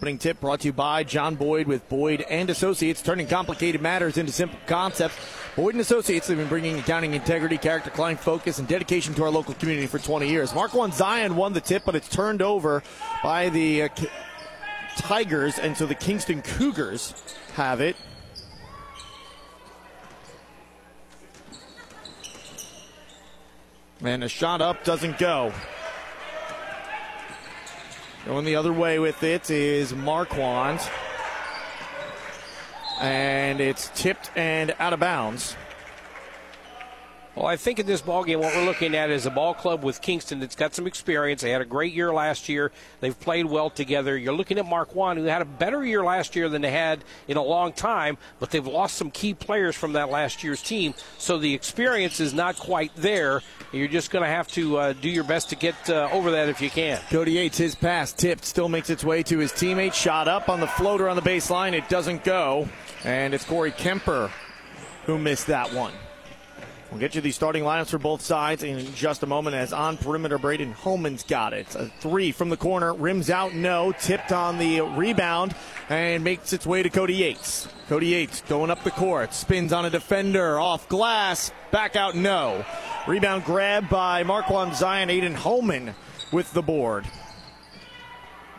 Opening tip brought to you by John Boyd with Boyd and Associates, turning complicated matters into simple concepts. Boyd and Associates have been bringing accounting integrity, character, client focus, and dedication to our local community for 20 years. Marquand Zion won the tip, but it's turned over by the uh, Tigers, and so the Kingston Cougars have it. And a shot up doesn't go. Going the other way with it is Marquand. And it's tipped and out of bounds. Well, I think in this ball game, what we're looking at is a ball club with Kingston that's got some experience. They had a great year last year. They've played well together. You're looking at Marquand, who had a better year last year than they had in a long time, but they've lost some key players from that last year's team. So the experience is not quite there. You're just going to have to uh, do your best to get uh, over that if you can. Cody Yates, his pass tipped, still makes its way to his teammate. Shot up on the floater on the baseline. It doesn't go. And it's Corey Kemper who missed that one. We'll get you the starting lineups for both sides in just a moment as on perimeter, Braden Holman's got it. A three from the corner, rims out, no. Tipped on the rebound and makes its way to Cody Yates. Cody Yates going up the court, spins on a defender, off glass, back out, no. Rebound grab by Marquand Zion, Aiden Holman with the board.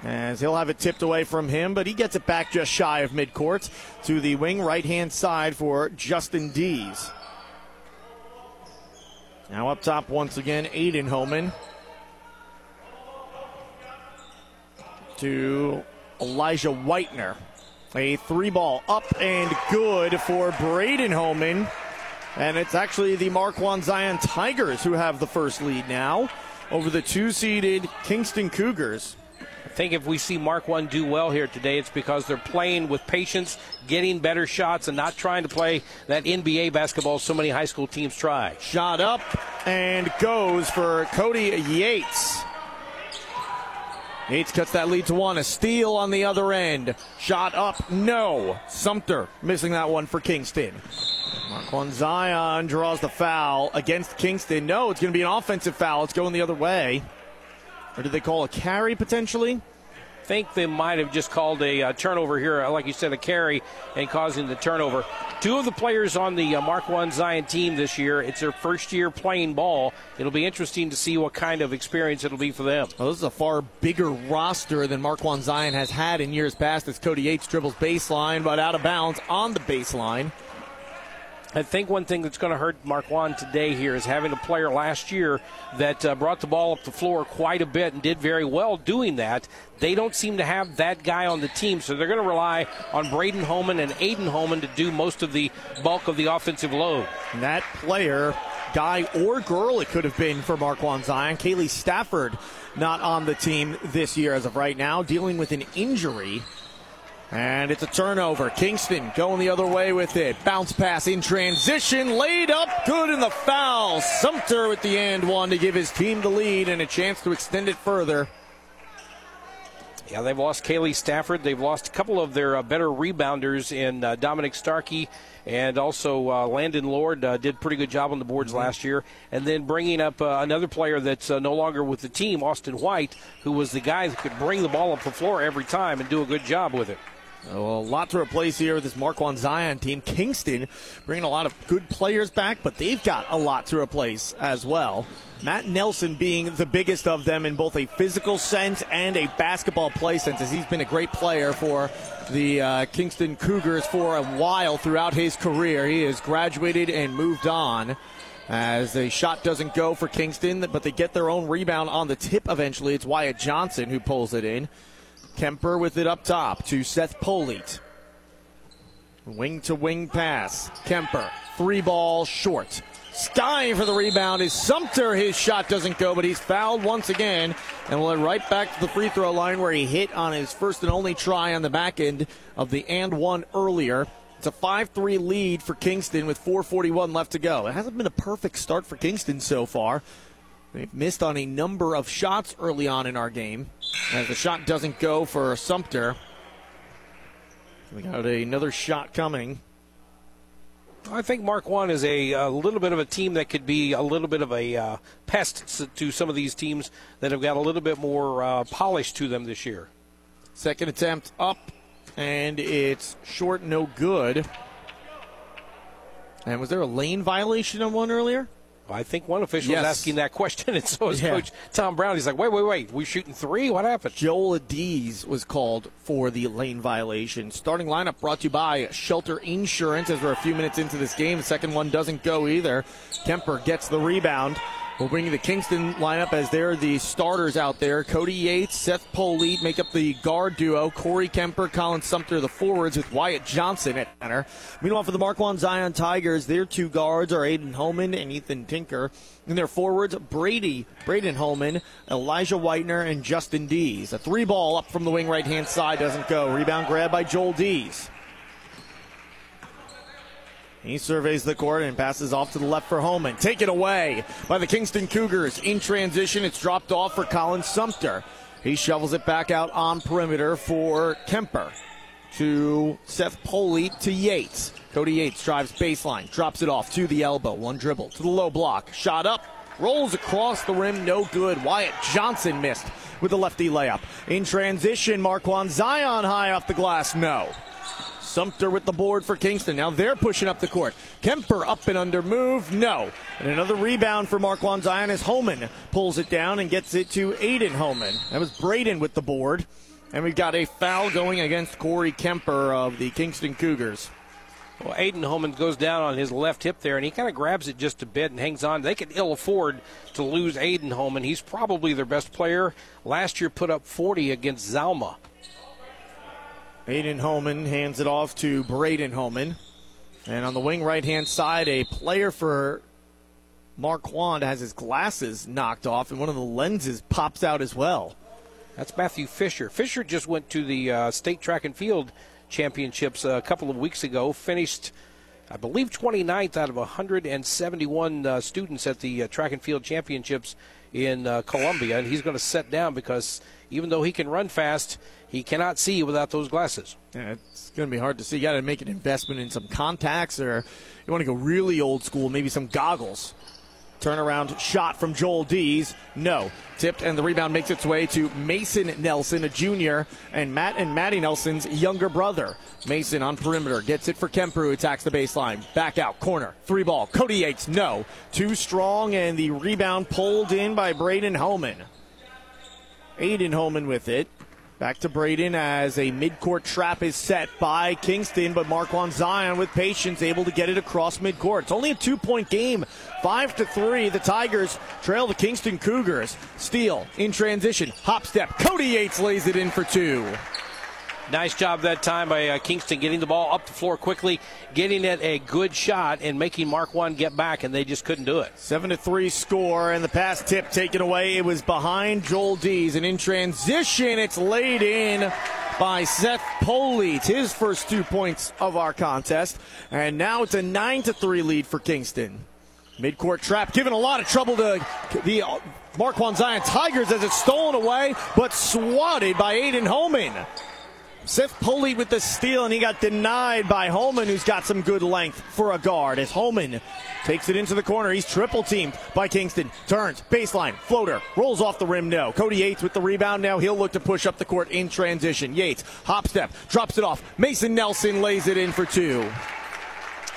As he'll have it tipped away from him, but he gets it back just shy of midcourt to the wing right hand side for Justin Dees. Now up top once again, Aiden Holman. To Elijah Whitener. A three ball up and good for Braden Holman. And it's actually the Marquand Zion Tigers who have the first lead now over the two seeded Kingston Cougars. I think if we see Marquand do well here today, it's because they're playing with patience, getting better shots, and not trying to play that NBA basketball so many high school teams try. Shot up and goes for Cody Yates. Yates cuts that lead to one. A steal on the other end. Shot up, no. Sumter missing that one for Kingston. Marquand Zion draws the foul against Kingston. No, it's going to be an offensive foul. It's going the other way. Or did they call a carry potentially? think they might have just called a uh, turnover here, like you said, a carry and causing the turnover. Two of the players on the uh, Marquand Zion team this year, it's their first year playing ball. It'll be interesting to see what kind of experience it'll be for them. Well, this is a far bigger roster than Marquand Zion has had in years past as Cody Yates dribbles baseline, but out of bounds on the baseline. I think one thing that's going to hurt Marquand today here is having a player last year that uh, brought the ball up the floor quite a bit and did very well doing that. They don't seem to have that guy on the team, so they're going to rely on Braden Holman and Aiden Holman to do most of the bulk of the offensive load. And that player, guy or girl, it could have been for Marquand Zion. Kaylee Stafford not on the team this year as of right now, dealing with an injury. And it's a turnover. Kingston going the other way with it. Bounce pass in transition. Laid up. Good in the foul. Sumter with the end one to give his team the lead and a chance to extend it further. Yeah, they've lost Kaylee Stafford. They've lost a couple of their uh, better rebounders in uh, Dominic Starkey and also uh, Landon Lord uh, did pretty good job on the boards mm-hmm. last year. And then bringing up uh, another player that's uh, no longer with the team, Austin White, who was the guy that could bring the ball up the floor every time and do a good job with it. A lot to replace here with this Marquand Zion team. Kingston bringing a lot of good players back, but they've got a lot to replace as well. Matt Nelson being the biggest of them in both a physical sense and a basketball play sense, as he's been a great player for the uh, Kingston Cougars for a while throughout his career. He has graduated and moved on. As the shot doesn't go for Kingston, but they get their own rebound on the tip eventually. It's Wyatt Johnson who pulls it in. Kemper with it up top to Seth Polite. Wing to wing pass. Kemper, three ball short. Stein for the rebound is Sumter. His shot doesn't go, but he's fouled once again and will head right back to the free throw line where he hit on his first and only try on the back end of the and one earlier. It's a 5 3 lead for Kingston with 4.41 left to go. It hasn't been a perfect start for Kingston so far. They've missed on a number of shots early on in our game. As the shot doesn't go for Sumter. We got another shot coming. I think Marquand is a, a, little bit of a team that could be a little bit of a uh, pest to some of these teams that have got a little bit more uh, polish to them this year. Second attempt up, and it's short, no good. And was there a lane violation on one earlier? I think one official Yes. was asking that question, and so is Yeah. Coach Tom Brown. He's like, wait, wait, wait. We shooting three? What happened? Joel Adiz was called for the lane violation. Starting lineup brought to you by Shelter Insurance as we're a few minutes into this game. The second one doesn't go either. Kemper gets the rebound. We'll bring the Kingston lineup as they're the starters out there. Cody Yates, Seth Polite make up the guard duo. Corey Kemper, Colin Sumter, the forwards with Wyatt Johnson at center. Meanwhile, for the Marquand Zion Tigers, their two guards are Aiden Holman and Ethan Tinker. And their forwards, Brady, Braden Holman, Elijah Whitener, and Justin Dees. A three ball up from the wing right hand side doesn't go. Rebound grab by Joel Dees. He surveys the court and passes off to the left for Holman. Taken away by the Kingston Cougars. In transition, it's dropped off for Colin Sumter. He shovels it back out on perimeter for Kemper to Seth Polite to Yates. Cody Yates drives baseline, drops it off to the elbow. One dribble to the low block. Shot up, rolls across the rim, no good. Wyatt Johnson missed with a lefty layup. In transition, Marquand Zion high off the glass, no. Sumter with the board for Kingston. Now they're pushing up the court. Kemper up and under move. No. And another rebound for Marquand Zion as Holman pulls it down and gets it to Aiden Holman. That was Braden with the board. And we've got a foul going against Corey Kemper of the Kingston Cougars. Well, Aiden Holman goes down on his left hip there, and he kind of grabs it just a bit and hangs on. They could ill afford to lose Aiden Holman. He's probably their best player. Last year put up 40 against Zalma. Aiden Holman hands it off to Braden Holman. And on the wing right hand side, a player for Marquand has his glasses knocked off, and one of the lenses pops out as well. That's Matthew Fisher. Fisher just went to the uh, state track and field championships a couple of weeks ago, finished, I believe, 29th out of 171 uh, students at the uh, track and field championships in uh, Columbia. And he's going to set down because even though he can run fast, he cannot see without those glasses. Yeah, it's going to be hard to see. You got to make an investment in some contacts, or you want to go really old school, maybe some goggles. Turnaround shot from Joel Dees. No. Tipped, and the rebound makes its way to Mason Nelson, a junior, and Matt and Maddie Nelson's younger brother. Mason on perimeter gets it for Kemper, who attacks the baseline. Back out, corner, three ball. Cody Yates, no. Too strong, and the rebound pulled in by Braden Holman. Aiden Holman with it. Back to Braden as a midcourt trap is set by Kingston, but Marquand Zion with patience able to get it across midcourt. It's only a two-point game, five to three. The Tigers trail the Kingston Cougars. Steal in transition, hop step. Cody Yates lays it in for two. Nice job that time by uh, Kingston getting the ball up the floor quickly, getting it a good shot, and making Marquand get back, and they just couldn't do it. Seven to three score, and the pass tip taken away. It was behind Joel Dees, and in transition, it's laid in by Seth Polite, his first two points of our contest, and now it's a nine to three lead for Kingston. Midcourt trap, giving a lot of trouble to the Marquand Zion Tigers as it's stolen away, but swatted by Aiden Holman. Seth Polite with the steal, and he got denied by Holman, who's got some good length for a guard. As Holman takes it into the corner, he's triple teamed by Kingston. Turns, baseline, floater, rolls off the rim. No. Cody Yates with the rebound. Now he'll look to push up the court in transition. Yates, hop step, drops it off. Mason Nelson lays it in for two.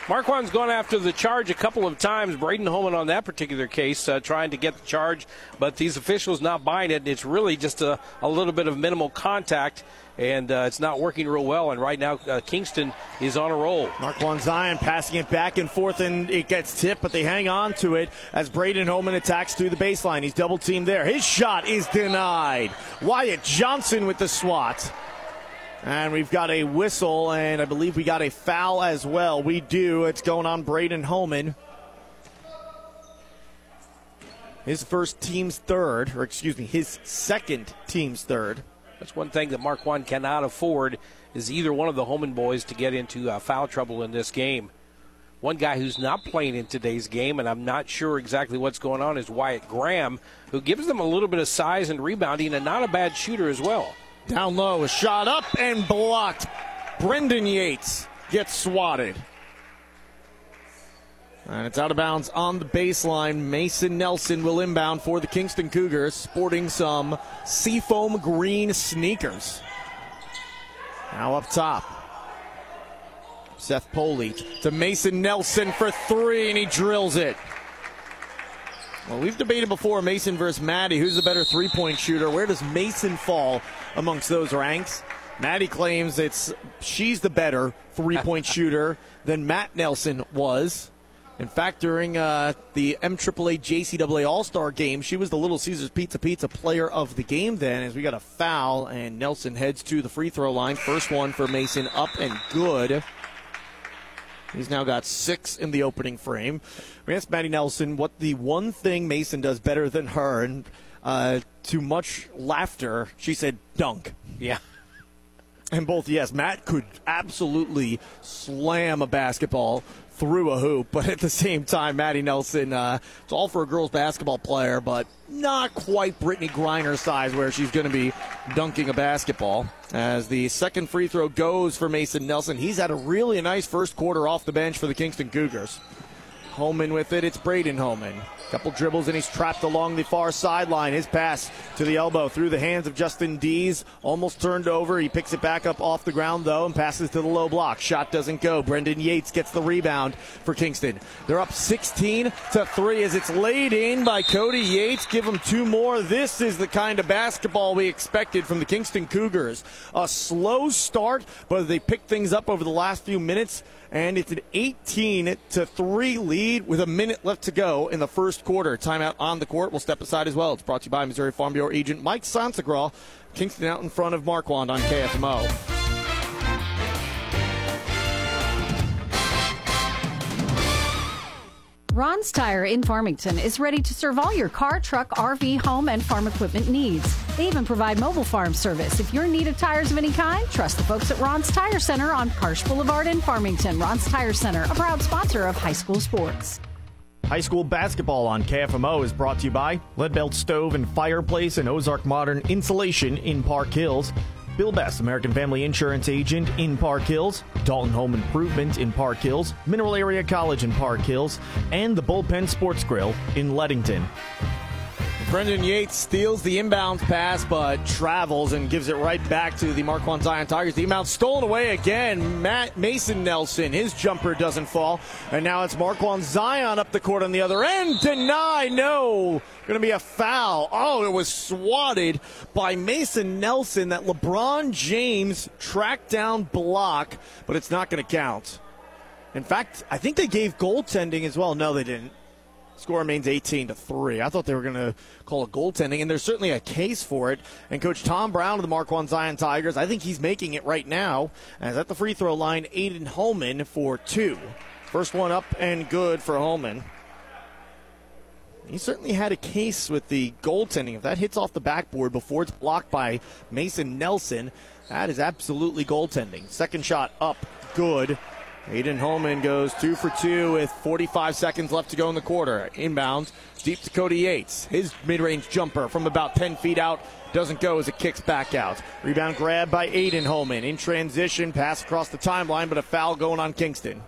Marquand's gone after the charge a couple of times. Braden Holman on that particular case, uh, trying to get the charge, but these officials not buying it. It's really just a, a little bit of minimal contact, and uh, it's not working real well. And right now, uh, Kingston is on a roll. Marquand Zion passing it back and forth, and it gets tipped, but they hang on to it as Braden Holman attacks through the baseline. He's double teamed there. His shot is denied. Wyatt Johnson with the swat. And we've got a whistle, and I believe we got a foul as well. We do. It's going on Braden Holman. His first team's third, or excuse me, his second team's third. That's one thing that Marquand cannot afford is either one of the Holman boys to get into uh, foul trouble in this game. One guy who's not playing in today's game, and I'm not sure exactly what's going on, is Wyatt Graham, who gives them a little bit of size and rebounding, and not a bad shooter as well. Down low, a shot up and blocked. Brendan Yates gets swatted. And it's out of bounds on the baseline. Mason Nelson will inbound for the Kingston Cougars, sporting some seafoam green sneakers. Now up top. Seth Polite to Mason Nelson for three, and he drills it. Well, we've debated before Mason versus Maddie. Who's the better three point shooter? Where does Mason fall amongst those ranks? Maddie claims it's she's the better three point shooter than Matt Nelson was. In fact, during uh, the MAAA JCAA All Star game, she was the Little Caesars Pizza Pizza player of the game then, as we got a foul, and Nelson heads to the free throw line. First one for Mason, up and good. He's now got six in the opening frame. We asked Maddie Nelson what the one thing Mason does better than her, and uh, to much laughter, she said dunk. Yeah. And both, yes, Matt could absolutely slam a basketball through a hoop, but at the same time, Maddie Nelson, uh, it's all for a girls basketball player, but not quite Brittney Griner size where she's going to be dunking a basketball. As the second free throw goes for Mason Nelson, he's had a really nice first quarter off the bench for the Kingston Cougars. Holman with it, it's Braden Holman. Couple dribbles and he's trapped along the far sideline. His pass to the elbow through the hands of Justin Dees. Almost turned over. He picks it back up off the ground though and passes to the low block. Shot doesn't go. Brendan Yates gets the rebound for Kingston. They're up 16 to 3 as it's laid in by Cody Yates. Give them two more. This is the kind of basketball we expected from the Kingston Cougars. A slow start, but they picked things up over the last few minutes and it's an 18 to 3 lead with a minute left to go in the first quarter. Timeout on the court. We'll step aside as well. It's brought to you by Missouri Farm Bureau agent Mike Sansagraw. Kingston out in front of Marquand on KFMO. Ron's Tire in Farmington is ready to serve all your car, truck, RV, home, and farm equipment needs. They even provide mobile farm service. If you're in need of tires of any kind, trust the folks at Ron's Tire Center on Karsch Boulevard in Farmington. Ron's Tire Center, a proud sponsor of high school sports. High school basketball on KFMO is brought to you by Leadbelt Stove and Fireplace and Ozark Modern Insulation in Park Hills. Bill Best, American Family Insurance Agent in Park Hills, Dalton Home Improvement in Park Hills, Mineral Area College in Park Hills, and the Bullpen Sports Grill in Leadington. Brendan Yates steals the inbounds pass, but travels and gives it right back to the Marquand Zion Tigers. The inbound stolen away again. Matt Mason Nelson, his jumper doesn't fall, and now it's Marquand Zion up the court on the other end. Deny, no. Going to be a foul. Oh, it was swatted by Mason Nelson. That LeBron James tracked down block, but it's not going to count. In fact, I think they gave goaltending as well. No, they didn't. Score remains 18 to 3. I thought they were going to call it goaltending, and there's certainly a case for it. And Coach Tom Brown of the Mark Marquand Zion Tigers, I think he's making it right now. As at the free throw line, Aiden Holman for two. First one up and good for Holman. He certainly had a case with the goaltending. If that hits off the backboard before it's blocked by Mason Nelson, that is absolutely goaltending. Second shot up, good. Aiden Holman goes two for two with 45 seconds left to go in the quarter. Inbound, deep to Cody Yates. His mid range jumper from about 10 feet out doesn't go as it kicks back out. Rebound grab by Aiden Holman. In transition, pass across the timeline, but a foul going on Kingston.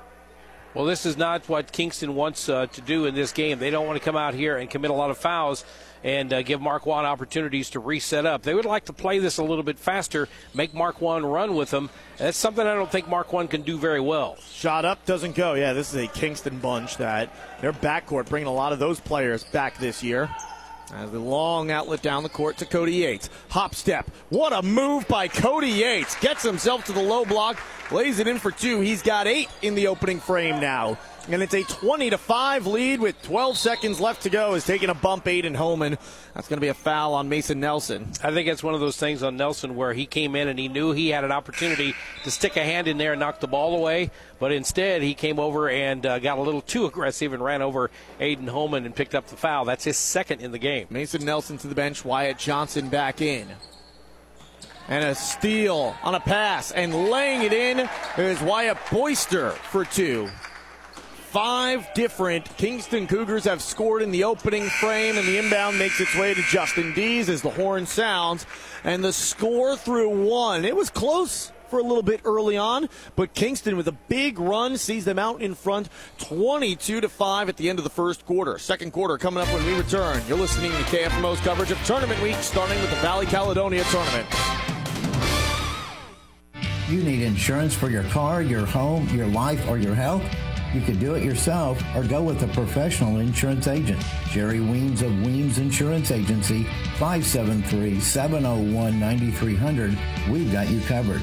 Well, this is not what Kingston wants uh, to do in this game. They don't want to come out here and commit a lot of fouls and uh, give Marquand opportunities to reset up. They would like to play this a little bit faster, make Marquand run with them. That's something I don't think Marquand can do very well. Shot up doesn't go. Yeah, this is a Kingston bunch that their backcourt bringing a lot of those players back this year. As the long outlet down the court to Cody Yates. Hop step. What a move by Cody Yates. Gets himself to the low block, lays it in for two. He's got eight in the opening frame now and it's a 20 to 5 lead with 12 seconds left to go. Is taking a bump Aiden Holman. That's going to be a foul on Mason Nelson. I think it's one of those things on Nelson where he came in and he knew he had an opportunity to stick a hand in there and knock the ball away, but instead he came over and uh, got a little too aggressive and ran over Aiden Holman and picked up the foul. That's his second in the game. Mason Nelson to the bench. Wyatt Johnson back in and a steal on a pass and laying it in is Wyatt Boyster for two. Five different Kingston Cougars have scored in the opening frame, and the inbound makes its way to Justin Dees as the horn sounds. And the score through one. It was close for a little bit early on, but Kingston with a big run sees them out in front 22 to 5 at the end of the first quarter. Second quarter coming up when we return. You're listening to KFMO's coverage of Tournament Week starting with the Valley Caledonia tournament. You need insurance for your car, your home, your life, or your health? You could do it yourself or go with a professional insurance agent. Jerry Weems of Weems Insurance Agency, 573 701 9300. We've got you covered.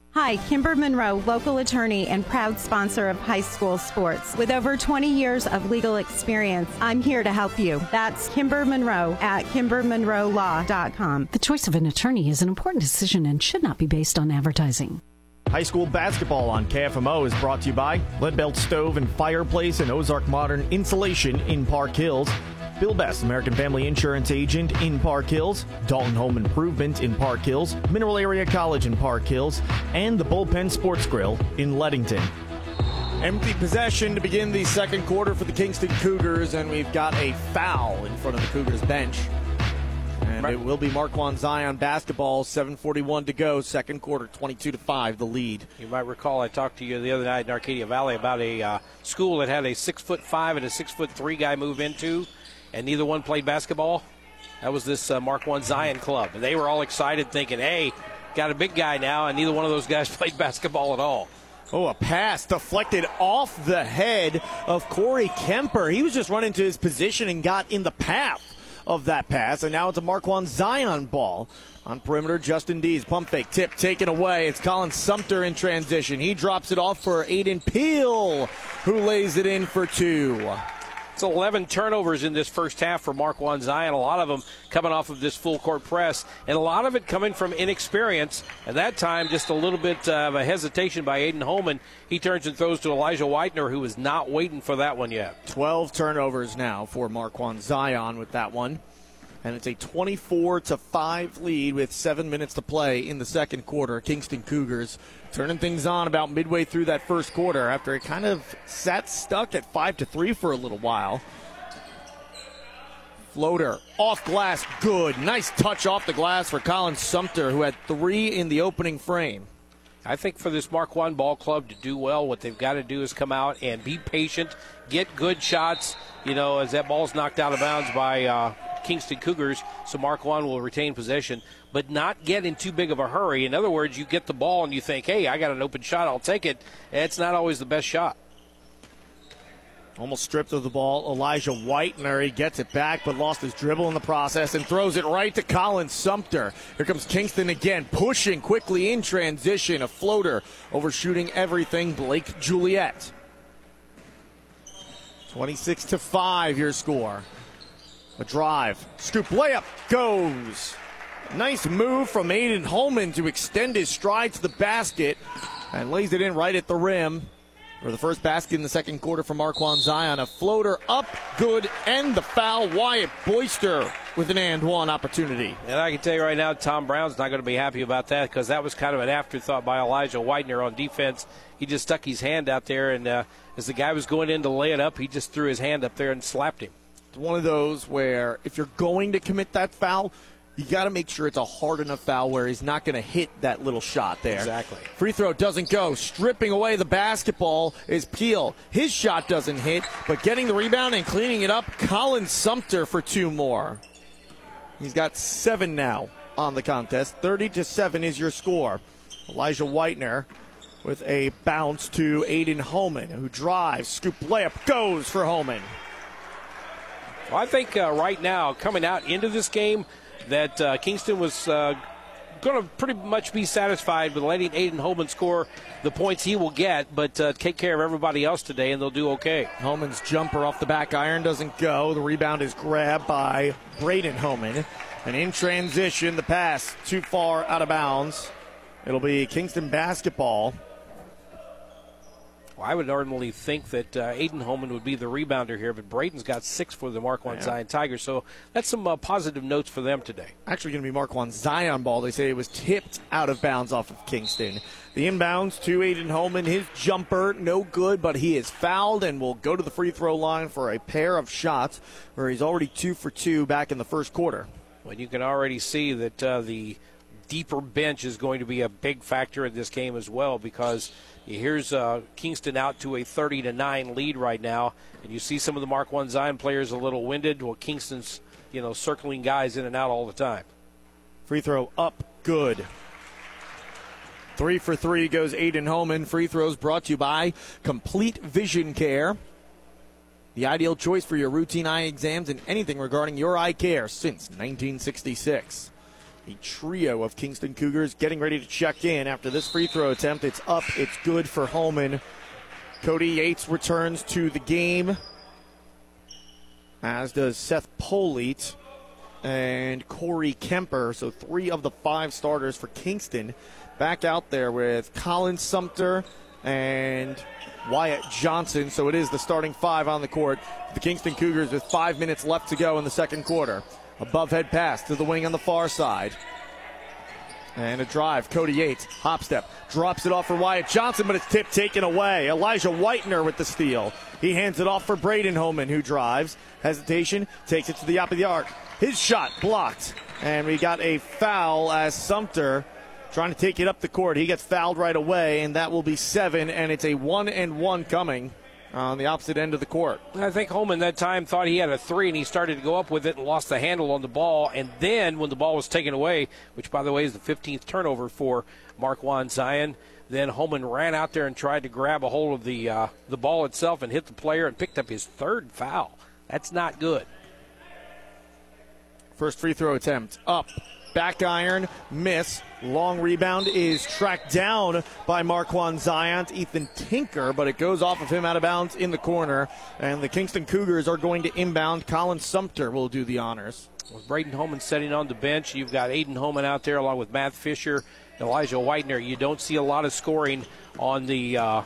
Hi, Kimber Monroe, local attorney and proud sponsor of high school sports. With over 20 years of legal experience, I'm here to help you. That's Kimber Monroe at kimbermonroelaw.com. The choice of an attorney is an important decision and should not be based on advertising. High school basketball on KFMO is brought to you by Leadbelt Stove and Fireplace and Ozark Modern Insulation in Park Hills. Bill Best, American Family Insurance Agent in Park Hills, Dalton Home Improvement in Park Hills, Mineral Area College in Park Hills, and the Bullpen Sports Grill in Leadington. Empty possession to begin the second quarter for the Kingston Cougars, and we've got a foul in front of the Cougars bench. And it will be Marquand Zion basketball, 741 to go, second quarter, 22 to 5, the lead. You might recall I talked to you the other night in Arcadia Valley about a uh, school that had a six foot five and a six foot three guy move into and neither one played basketball. That was this uh, One Zion club. And they were all excited, thinking, hey, got a big guy now, and neither one of those guys played basketball at all. Oh, a pass deflected off the head of Corey Kemper. He was just running to his position and got in the path of that pass, and now it's a Marquand Zion ball. On perimeter, Justin Dees, pump fake, tip taken away. It's Colin Sumter in transition. He drops it off for Aiden Peel, who lays it in for two. It's 11 turnovers in this first half for Marquand Zion. A lot of them coming off of this full court press, and a lot of it coming from inexperience. At that time, just a little bit uh, of a hesitation by Aiden Holman. He turns and throws to Elijah Whitener, who is not waiting for that one yet. 12 turnovers now for Marquand Zion with that one and it's a 24 to 5 lead with 7 minutes to play in the second quarter. Kingston Cougars turning things on about midway through that first quarter after it kind of sat stuck at 5 to 3 for a little while. Floater off glass, good. Nice touch off the glass for Colin Sumter, who had three in the opening frame. I think for this Marquand Ball Club to do well, what they've got to do is come out and be patient, get good shots. You know, as that ball's knocked out of bounds by uh, Kingston Cougars, so Marquand will retain possession, but not get in too big of a hurry. In other words, you get the ball and you think, hey, I got an open shot, I'll take it. It's not always the best shot. Almost stripped of the ball. Elijah Whitener, he gets it back, but lost his dribble in the process and throws it right to Colin Sumter. Here comes Kingston again, pushing quickly in transition. A floater, overshooting everything. Blake Juliet. 26 to 5, your score. A drive. Scoop layup goes. Nice move from Aiden Holman to extend his stride to the basket and lays it in right at the rim. For the first basket in the second quarter for Marquand Zion. A floater up, good, and the foul. Wyatt Boyster with an and one opportunity. And I can tell you right now, Tom Brown's not going to be happy about that because that was kind of an afterthought by Elijah Whitener on defense. He just stuck his hand out there, and uh, as the guy was going in to lay it up, he just threw his hand up there and slapped him. It's one of those where if you're going to commit that foul, you got to make sure it's a hard enough foul where he's not going to hit that little shot there. Exactly. Free throw doesn't go. Stripping away the basketball is Peel. His shot doesn't hit, but getting the rebound and cleaning it up, Colin Sumter for two more. He's got seven now on the contest. 30 to 7 is your score. Elijah Whitener with a bounce to Aiden Holman, who drives, scoop layup, goes for Holman. Well, I think uh, right now, coming out into this game, that uh, Kingston was uh, going to pretty much be satisfied with letting Aiden Holman score the points he will get, but uh, take care of everybody else today, and they'll do okay. Holman's jumper off the back iron doesn't go. The rebound is grabbed by Braden Holman. And in transition, the pass too far out of bounds. It'll be Kingston basketball. Well, I would normally think that uh, Aiden Holman would be the rebounder here, but Braden's got six for the Marquand yeah. Zion Tigers, so that's some uh, positive notes for them today. Actually, going to be Marquand Zion ball. They say it was tipped out of bounds off of Kingston. The inbounds to Aiden Holman. His jumper, no good, but he is fouled and will go to the free throw line for a pair of shots where he's already two for two back in the first quarter. Well, you can already see that uh, the deeper bench is going to be a big factor in this game as well because here's uh, Kingston out to a 30 to 9 lead right now, and you see some of the Marquand Zion players a little winded. Well, Kingston's you know circling guys in and out all the time. Free throw up, good. Three for three goes Aiden Holman. Free throws brought to you by Complete Vision Care. The ideal choice for your routine eye exams and anything regarding your eye care since 1966. The trio of Kingston Cougars getting ready to check in after this free throw attempt. It's up, it's good for Holman. Cody Yates returns to the game, as does Seth Polite and Corey Kemper. So three of the five starters for Kingston back out there with Colin Sumter and Wyatt Johnson. So it is the starting five on the court. The Kingston Cougars with five minutes left to go in the second quarter. Above head pass to the wing on the far side. And a drive. Cody Yates, hop step, drops it off for Wyatt Johnson, but it's tip taken away. Elijah Whitener with the steal. He hands it off for Braden Holman, who drives. Hesitation, takes it to the top of the arc. His shot blocked. And we got a foul as Sumter trying to take it up the court. He gets fouled right away, and that will be seven, and it's a one and one coming on the opposite end of the court. I think Holman that time thought he had a three, and he started to go up with it and lost the handle on the ball. And then when the ball was taken away, which by the way is the 15th turnover for Marquand Zion, then Holman ran out there and tried to grab a hold of the uh, the ball itself and hit the player and picked up his third foul. That's not good. First free throw attempt up Back iron, miss. Long rebound is tracked down by Marquand Zion, Ethan Tinker, but it goes off of him out of bounds in the corner. And the Kingston Cougars are going to inbound. Colin Sumter will do the honors. With Braden Holman sitting on the bench, you've got Aiden Holman out there along with Matt Fisher, Elijah Whitener. You don't see a lot of scoring on the uh,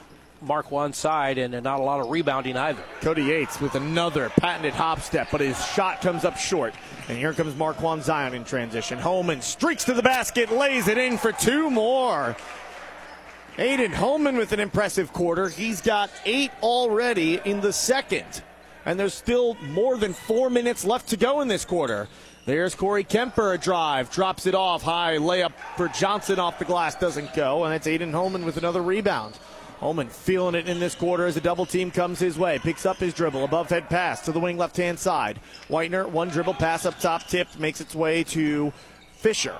Marquand side and not a lot of rebounding either. Cody Yates with another patented hop step, but his shot comes up short. And here comes Marquand Zion in transition. Holman streaks to the basket, lays it in for two more. Aiden Holman with an impressive quarter. He's got eight already in the second. And there's still more than four minutes left to go in this quarter. There's Corey Kemper, a drive, drops it off high, layup for Johnson off the glass, doesn't go, and it's Aiden Holman with another rebound. Holman feeling it in this quarter as a double team comes his way. Picks up his dribble. Above head pass to the wing left hand side. Whitener, one dribble pass up top, tipped, makes its way to Fisher.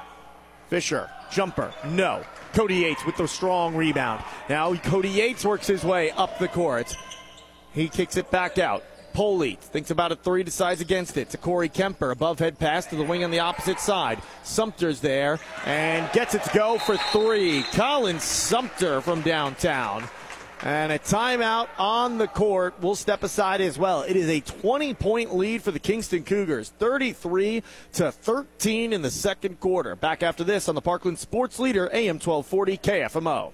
Fisher, jumper, no. Cody Yates with the strong rebound. Now Cody Yates works his way up the court. He kicks it back out. Polite thinks about a three, decides against it. To Corey Kemper, above head pass to the wing on the opposite side. Sumter's there and gets it to go for three. Colin Sumter from downtown. And a timeout on the court will step aside as well. It is a 20 point lead for the Kingston Cougars, 33 to 13 in the second quarter. Back after this on the Parkland Sports Leader, AM 1240 KFMO.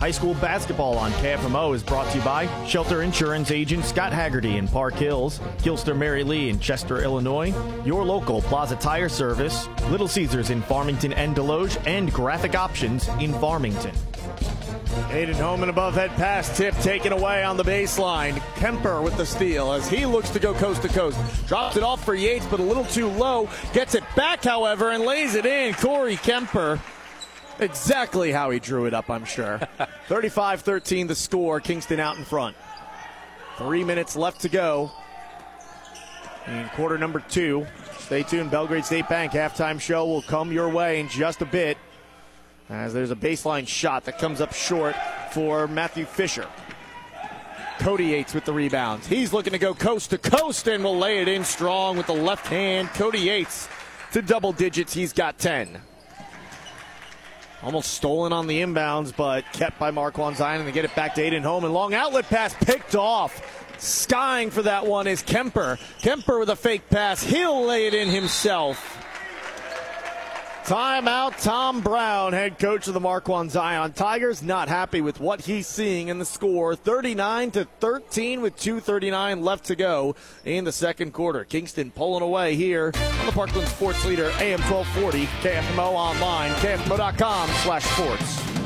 High school basketball on KFMO is brought to you by Shelter Insurance Agent Scott Haggerty in Park Hills, Gilster Mary Lee in Chester, Illinois, your local Plaza Tire Service, Little Caesars in Farmington and Desloge, and Graphic Options in Farmington. Aiden Holman above head pass tip taken away on the baseline. Kemper with the steal as he looks to go coast to coast. Drops it off for Yates, but a little too low. Gets it back, however, and lays it in. Corey Kemper exactly how he drew it up, I'm sure. 35 13 the score. Kingston out in front. Three minutes left to go in quarter number two. Stay tuned. Belgrade State Bank halftime show will come your way in just a bit. As there's a baseline shot that comes up short for Matthew Fisher. Cody Yates with the rebounds. He's looking to go coast to coast and will lay it in strong with the left hand. Cody Yates to double digits. He's got 10. Almost stolen on the inbounds, but kept by Marquand Zion, and they get it back to Aiden Holman. And Long outlet pass picked off. Skying for that one is Kemper. Kemper with a fake pass. He'll lay it in himself. Timeout, Tom Brown, head coach of the Marquand Zion Tigers, not happy with what he's seeing in the score. 39 to 13 with 2:39 left to go in the second quarter. Kingston pulling away here on the Parkland Sports Leader, AM 1240, KFMO online, KFMO.com/sports.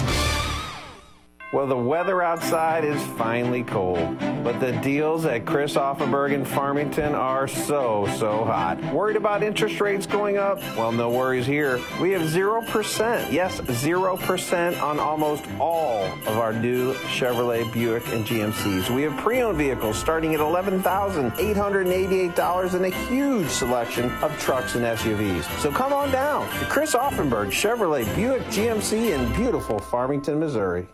Well, the weather outside is finally cold, but the deals at Chris Auffenberg in Farmington are so, so hot. Worried about interest rates going up? Well, no worries here. We have 0%, yes, 0% on almost all of our new Chevrolet, Buick, and GMCs. We have pre-owned vehicles starting at $11,888 and a huge selection of trucks and SUVs. So come on down to Chris Auffenberg Chevrolet, Buick, GMC in beautiful Farmington, Missouri.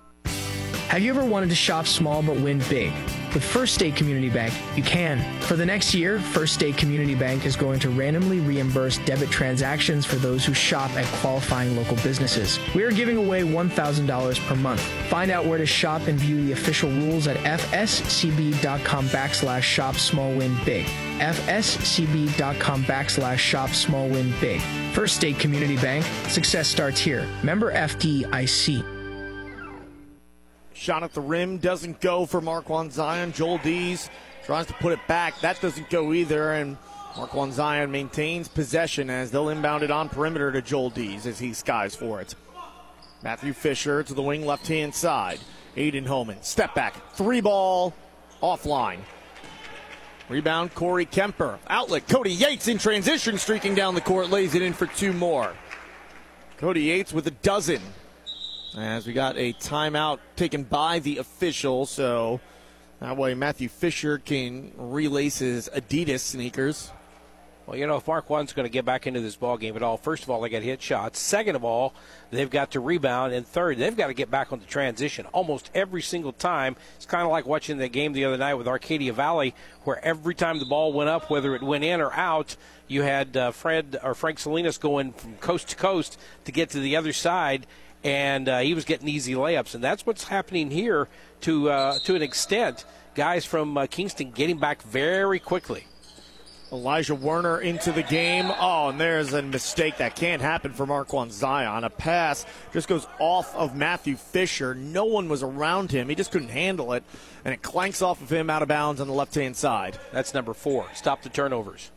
Have you ever wanted to shop small but win big? With First State Community Bank, you can. For the next year, First State Community Bank is going to randomly reimburse debit transactions for those who shop at qualifying local businesses. We are giving away $1,000 per month. Find out where to shop and view the official rules at fscb.com backslash shop small win big. fscb.com backslash shop small win big. First State Community Bank, success starts here. Member FDIC. Shot at the rim doesn't go for Marquand Zion. Joel Dees tries to put it back. That doesn't go either. And Marquand Zion maintains possession as they'll inbound it on perimeter to Joel Dees as he skies for it. Matthew Fisher to the wing left hand side. Aiden Holman. Step back. Three ball offline. Rebound Corey Kemper. Outlet Cody Yates in transition, streaking down the court, lays it in for two more. Cody Yates with a dozen as we got a timeout taken by the official. So that way Matthew Fisher can relace his Adidas sneakers. Well, you know, if Marquand's going to get back into this ball game at all, first of all, they got hit shots. Second of all, they've got to rebound. And third, they've got to get back on the transition almost every single time. It's kind of like watching the game the other night with Arcadia Valley, where every time the ball went up, whether it went in or out, you had uh, Fred or Frank Salinas going from coast to coast to get to the other side and uh, he was getting easy layups, and that's what's happening here to uh, to an extent. Guys from uh, Kingston getting back very quickly. Elijah Werner into the game. Oh, and there's a mistake that can't happen for Marquand Zion. A pass just goes off of Matthew Fisher. No one was around him. He just couldn't handle it, and it clanks off of him out of bounds on the left hand side. That's number four. Stop the turnovers.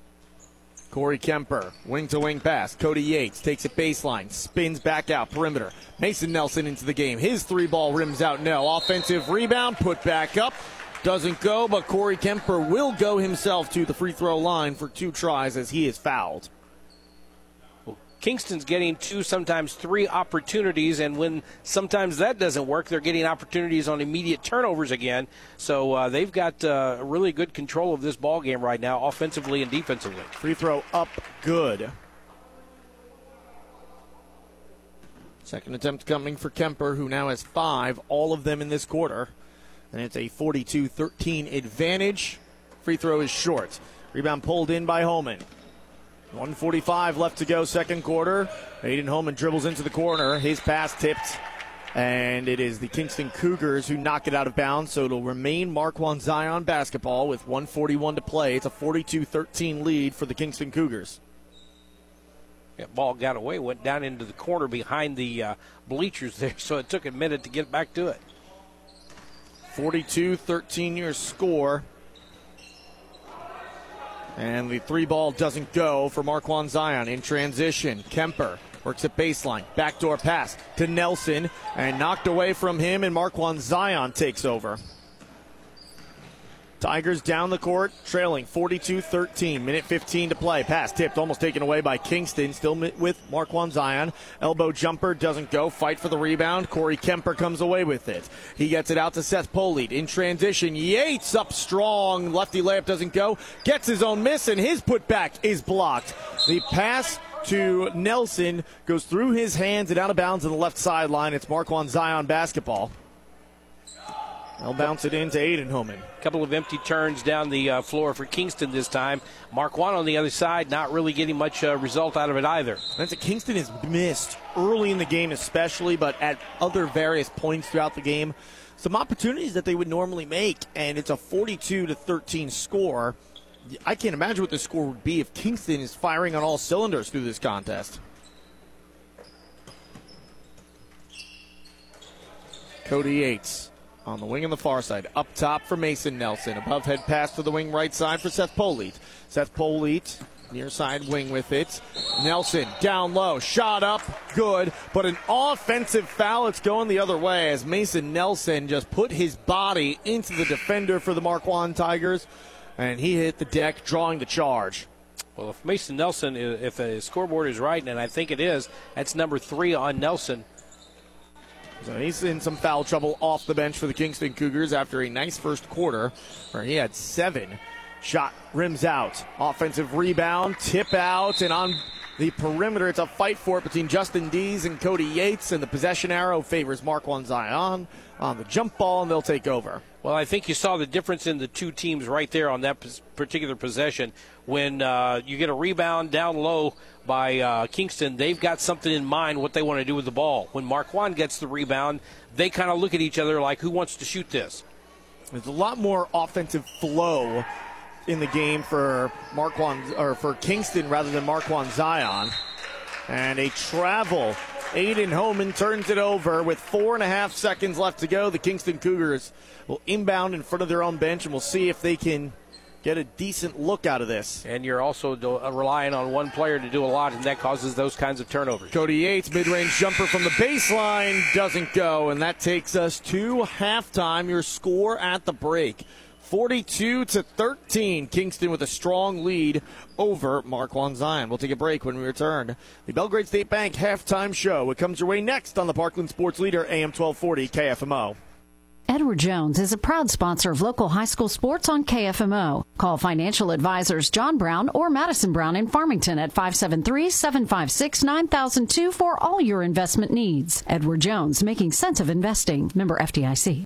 Corey Kemper, wing to wing pass. Cody Yates takes it baseline, spins back out perimeter. Mason Nelson into the game. His three ball rims out no. Offensive rebound, put back up. Doesn't go, but Corey Kemper will go himself to the free throw line for two tries as he is fouled. Kingston's getting two, sometimes three opportunities, and when sometimes that doesn't work, they're getting opportunities on immediate turnovers again. So uh, they've got uh, really good control of this ball game right now, offensively and defensively. Free throw up, good. Second attempt coming for Kemper, who now has five, all of them in this quarter. And it's a 42 13 advantage. Free throw is short. Rebound pulled in by Holman. 145 left to go, second quarter. Aiden Holman dribbles into the corner. His pass tipped, and it is the Kingston Cougars who knock it out of bounds. So it'll remain Marquand Zion basketball with 141 to play. It's a 42 13 lead for the Kingston Cougars. That ball got away, went down into the corner behind the uh, bleachers there, so it took a minute to get back to it. 42 13 your score. And the three ball doesn't go for Marquand Zion in transition. Kemper works at baseline. Backdoor pass to Nelson and knocked away from him, and Marquand Zion takes over. Tigers down the court, trailing 42 13. Minute 15 to play. Pass tipped, almost taken away by Kingston. Still with Marquand Zion. Elbow jumper doesn't go. Fight for the rebound. Corey Kemper comes away with it. He gets it out to Seth Polite in transition. Yates up strong. Lefty layup doesn't go. Gets his own miss, and his putback is blocked. The pass to Nelson, goes through his hands and out of bounds on the left sideline. It's Marquand Zion basketball. They'll bounce it into Aiden Holman. A couple of empty turns down the uh, floor for Kingston this time. Marquand on the other side, not really getting much uh, result out of it either. That's a Kingston has missed early in the game, especially, but at other various points throughout the game, some opportunities that they would normally make, and it's a 42 to 13 score. I can't imagine what the score would be if Kingston is firing on all cylinders through this contest. Cody Yates on the wing on the far side. Up top for Mason Nelson. Above head pass to the wing right side for Seth Polite. Seth Polite near side wing with it. Nelson down low, shot up, good, but an offensive foul. It's going the other way as Mason Nelson just put his body into the defender for the Marquand Tigers, and he hit the deck, drawing the charge. Well, if Mason Nelson, if the scoreboard is right, and I think it is, that's number three on Nelson. So he's in some foul trouble off the bench for the Kingston Cougars after a nice first quarter where he had seven. Shot rims out. Offensive rebound, tip out, and on the perimeter, it's a fight for it between Justin Dees and Cody Yates, and the possession arrow favors Marquand Zion on the jump ball, and they'll take over. Well, I think you saw the difference in the two teams right there on that particular possession. When uh, you get a rebound down low by uh, Kingston, they've got something in mind what they want to do with the ball. When Marquand gets the rebound, they kind of look at each other like, who wants to shoot this? There's a lot more offensive flow in the game for Marquand or for Kingston rather than Marquand Zion. And a travel. Aiden Holman turns it over with four and a half seconds left to go. The Kingston Cougars will inbound in front of their own bench, and we'll see if they can get a decent look out of this. And you're also uh, relying on one player to do a lot, and that causes those kinds of turnovers. Cody Yates, mid range jumper from the baseline, doesn't go, and that takes us to halftime. Your score at the break. 42 to 13. Kingston with a strong lead over Marquand Zion. We'll take a break when we return. The Belgrade State Bank halftime show. It comes your way next on the Parkland Sports Leader AM 1240 KFMO. Edward Jones is a proud sponsor of local high school sports on KFMO. Call financial advisors John Brown or Madison Brown in Farmington at 573-756-9002 for all your investment needs. Edward Jones, making sense of investing. Member FDIC.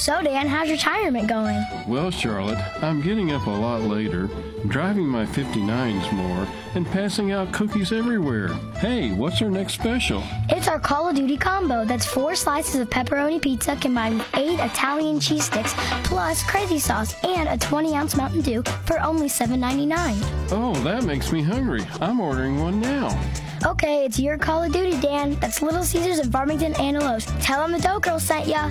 So, Dan, how's retirement going? Well, Charlotte, I'm getting up a lot later, driving my 59s more, and passing out cookies everywhere. Hey, what's our next special? It's our Call of Duty combo. That's four slices of pepperoni pizza combined with eight Italian cheese sticks, plus crazy sauce, and a 20 ounce Mountain Dew for only $7.99. Oh, that makes me hungry. I'm ordering one now. Okay, it's your Call of Duty, Dan. That's Little Caesars in Farmington and. Tell them the Dough Girl sent ya.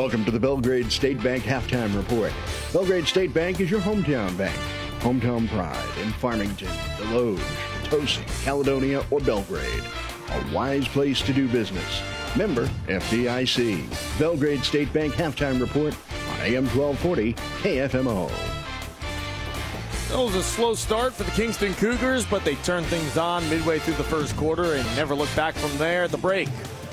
Welcome to the Belgrade State Bank Halftime Report. Belgrade State Bank is your hometown bank. Hometown pride in Farmington, Desloge, Potosi, Caledonia, or Belgrade. A wise place to do business. Member FDIC. Belgrade State Bank Halftime Report on AM 1240 KFMO. It was a slow start for the Kingston Cougars, but they turned things on midway through the first quarter and never looked back from there. The break.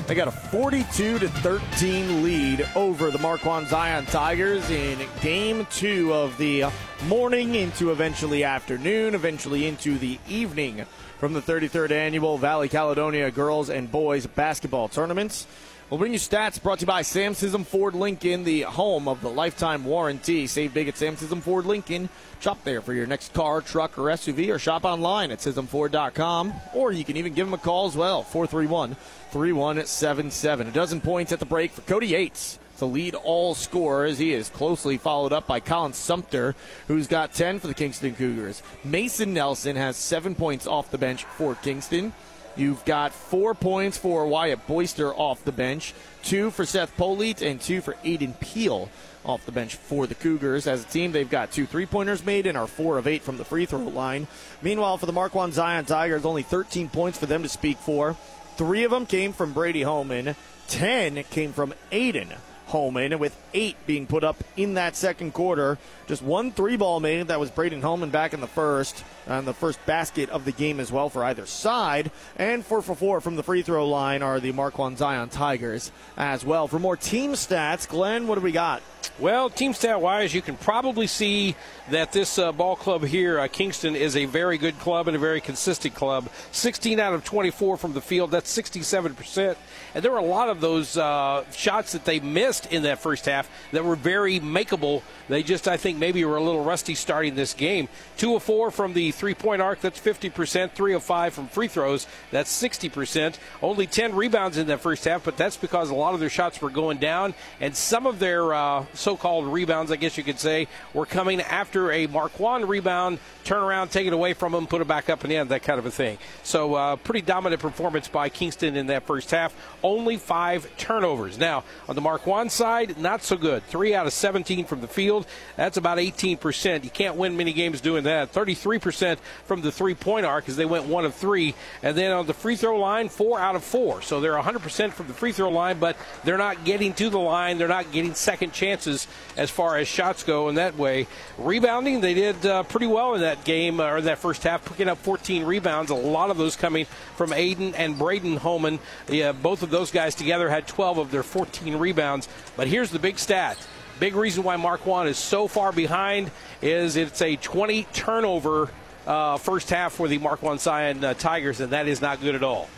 They got a 42 to 13 lead over the Marquand Zion Tigers in game two of the morning into eventually afternoon, eventually into the evening from the 33rd annual Valley Caledonia Girls and Boys Basketball Tournaments. We'll bring you stats brought to you by Sam Sism Ford Lincoln, the home of the lifetime warranty. Save big at Sam Sism Ford Lincoln. Shop there for your next car, truck, or SUV, or shop online at SismFord.com. Or you can even give them a call as well, 431 3177. A dozen points at the break for Cody Yates to lead all scorer as he is closely followed up by Colin Sumter, who's got 10 for the Kingston Cougars. Mason Nelson has seven points off the bench for Kingston. You've got four points for Wyatt Boyster off the bench, two for Seth Polite, and two for Aiden Peel off the bench for the Cougars. As a team, they've got two three pointers made and are four of eight from the free throw line. Meanwhile, for the Marquand Zion Tigers, only 13 points for them to speak for. Three of them came from Braden Holman, 10 came from Aiden Holman, with eight being put up in that second quarter. Just one three ball made. That was Braden Holman back in the first, and the first basket of the game as well for either side. And four for four from the free throw line are the Marquand Zion Tigers as well. For more team stats, Glenn, what do we got? Well, team stat wise, you can probably see that this uh, ball club here, uh, Kingston, is a very good club and a very consistent club. 16 out of 24 from the field, that's 67%. And there were a lot of those uh, shots that they missed in that first half that were very makeable. They just, I think, maybe were a little rusty starting this game. Two of four from the three point arc, that's 50%. Three of five from free throws, that's 60%. Only 10 rebounds in that first half, but that's because a lot of their shots were going down, and some of their uh, so-called rebounds, I guess you could say, were coming after a Marquand rebound, turn around, take it away from them, put it back up and in, that kind of a thing. So, uh, pretty dominant performance by Kingston in that first half. Only five turnovers. Now, on the Marquand side, not so good. Three out of 17 from the field. That's about 18%. You can't win many games doing that. 33% from the three-point arc as they went one of three. And then on the free throw line, four out of four. So they're 100% from the free throw line, but they're not getting to the line. They're not getting second chances as far as shots go in that way. Rebounding, they did uh, pretty well in that game, uh, or that first half, picking up 14 rebounds. A lot of those coming from Aiden and Braden Holman. Yeah, both of those guys together had 12 of their 14 rebounds. But here's the big stat. Big reason why Marquand is so far behind is it's a 20 turnover uh, first half for the Marquand Zion uh, Tigers, and that is not good at all.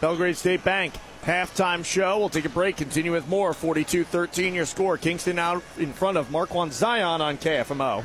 Belgrade State Bank halftime show. We'll take a break, continue with more. 42 13 your score. Kingston out in front of Marquand Zion on KFMO.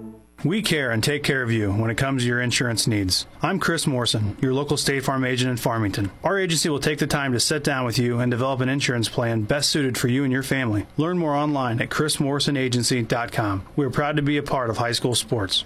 We care and take care of you when it comes to your insurance needs. I'm Chris Morrison, your local State Farm agent in Farmington. Our agency will take the time to sit down with you and develop an insurance plan best suited for you and your family. Learn more online at chrismorrisonagency.com. We are proud to be a part of high school sports.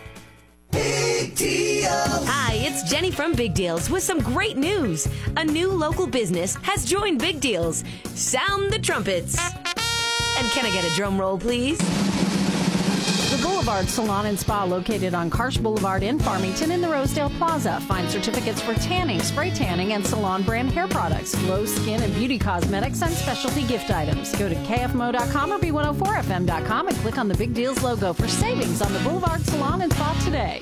Big deals. Hi, it's Jenny from Big Deals with some great news. A new local business has joined Big Deals. Sound the trumpets. And can I get a drum roll, please? The Boulevard Salon and Spa located on Karsch Boulevard in Farmington in the Rosedale Plaza. Find certificates for tanning, spray tanning, and salon brand hair products, glow skin and beauty cosmetics, and specialty gift items. Go to KFMO.com or B104FM.com and click on the Big Deals logo for savings on the Boulevard Salon and Spa today.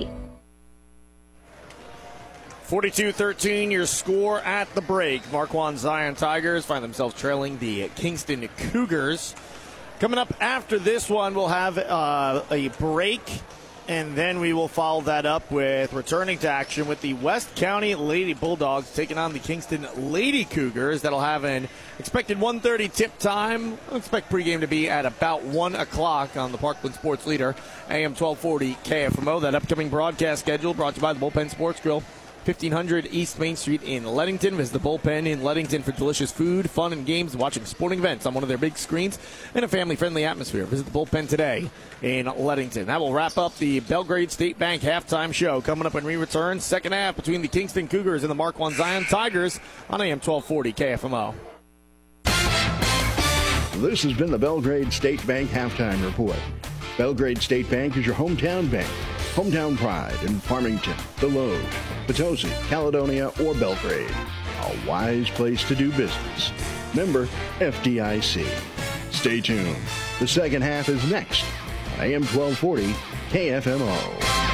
42 13, your score at the break. Marquand Zion Tigers find themselves trailing the Kingston Cougars. Coming up after this one, we'll have uh, a break, and then we will follow that up with returning to action with the West County Lady Bulldogs taking on the Kingston Lady Cougars. That'll have an expected 1:30 tip time. Expect pregame to be at about one o'clock on the Parkland Sports Leader, AM 1240 KFMO. That upcoming broadcast schedule brought to you by the Bullpen Sports Grill. 1500 East Main Street in Leadington. Visit the bullpen in Leadington for delicious food, fun, and games, watching sporting events on one of their big screens in a family friendly atmosphere. Visit the bullpen today in Leadington. That will wrap up the Belgrade State Bank halftime show. Coming up when we return, second half between the Kingston Cougars and the Marquand Zion Tigers on AM 1240 KFMO. This has been the Belgrade State Bank halftime report. Belgrade State Bank is your hometown bank. Hometown pride in Farmington, Desloge, Potosi, Caledonia, or Belgrade. A wise place to do business. Member FDIC. Stay tuned. The second half is next on AM 1240 KFMO.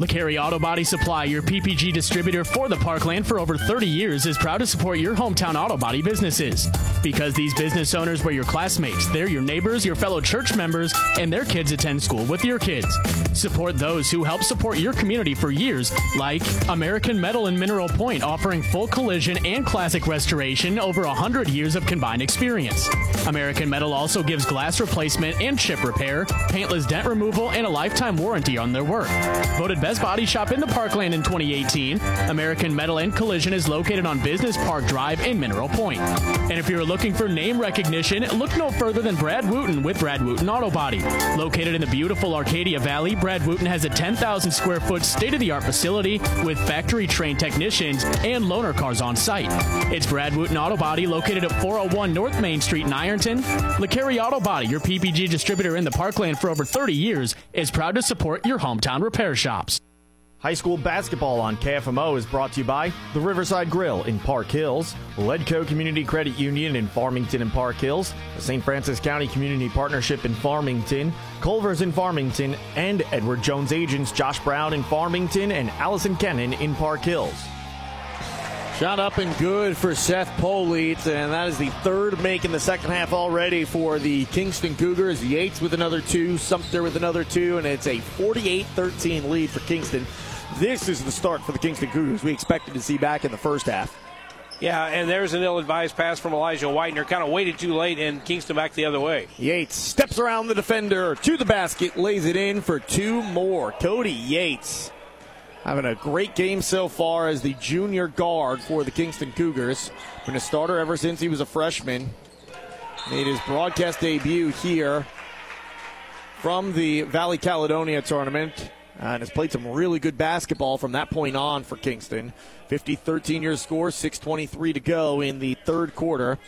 LeCarry Auto Body Supply, your PPG distributor for the Parkland for over 30 years, is proud to support your hometown auto body businesses. Because these business owners were your classmates, they're your neighbors, your fellow church members, and their kids attend school with your kids. Support those who help support your community for years, like American Metal and Mineral Point, offering full collision and classic restoration over 100 years of combined experience. American Metal also gives glass replacement and chip repair, paintless dent removal, and a lifetime warranty on their work. Voted Best Body Shop in the Parkland in 2018. American Metal and Collision is located on Business Park Drive in Mineral Point. And if you're looking for name recognition, look no further than Brad Wooten with Brad Wooten Auto Body. Located in the beautiful Arcadia Valley, Brad Wooten has a 10,000 square foot state of the art facility with factory trained technicians and loaner cars on site. It's Brad Wooten Auto Body located at 401 North Main Street in Ironton. LeCarry Auto Body, your PPG distributor in the Parkland for over 30 years, is proud to support your hometown repair shops. High school basketball on KFMO is brought to you by the Riverside Grill in Park Hills, Ledco Community Credit Union in Farmington and Park Hills, the St. Francis County Community Partnership in Farmington, Culver's in Farmington, and Edward Jones agents Josh Brown in Farmington and Allison Kennan in Park Hills. Shot up and good for Seth Polite, and that is the third make in the second half already for the Kingston Cougars. Yates with another two, Sumter with another two, and it's a 48 13 lead for Kingston. This is the start for the Kingston Cougars we expected to see back in the first half. Yeah, and there's an ill-advised pass from Elijah Whitener. Kind of waited too late, and Kingston back the other way. Yates steps around the defender to the basket, lays it in for two more. Cody Yates having a great game so far as the junior guard for the Kingston Cougars. Been a starter ever since he was a freshman. Made his broadcast debut here from the Valley Caledonia tournament Uh, and has played some really good basketball from that point on for Kingston. 50 13 year score, 6.23 to go in the third quarter.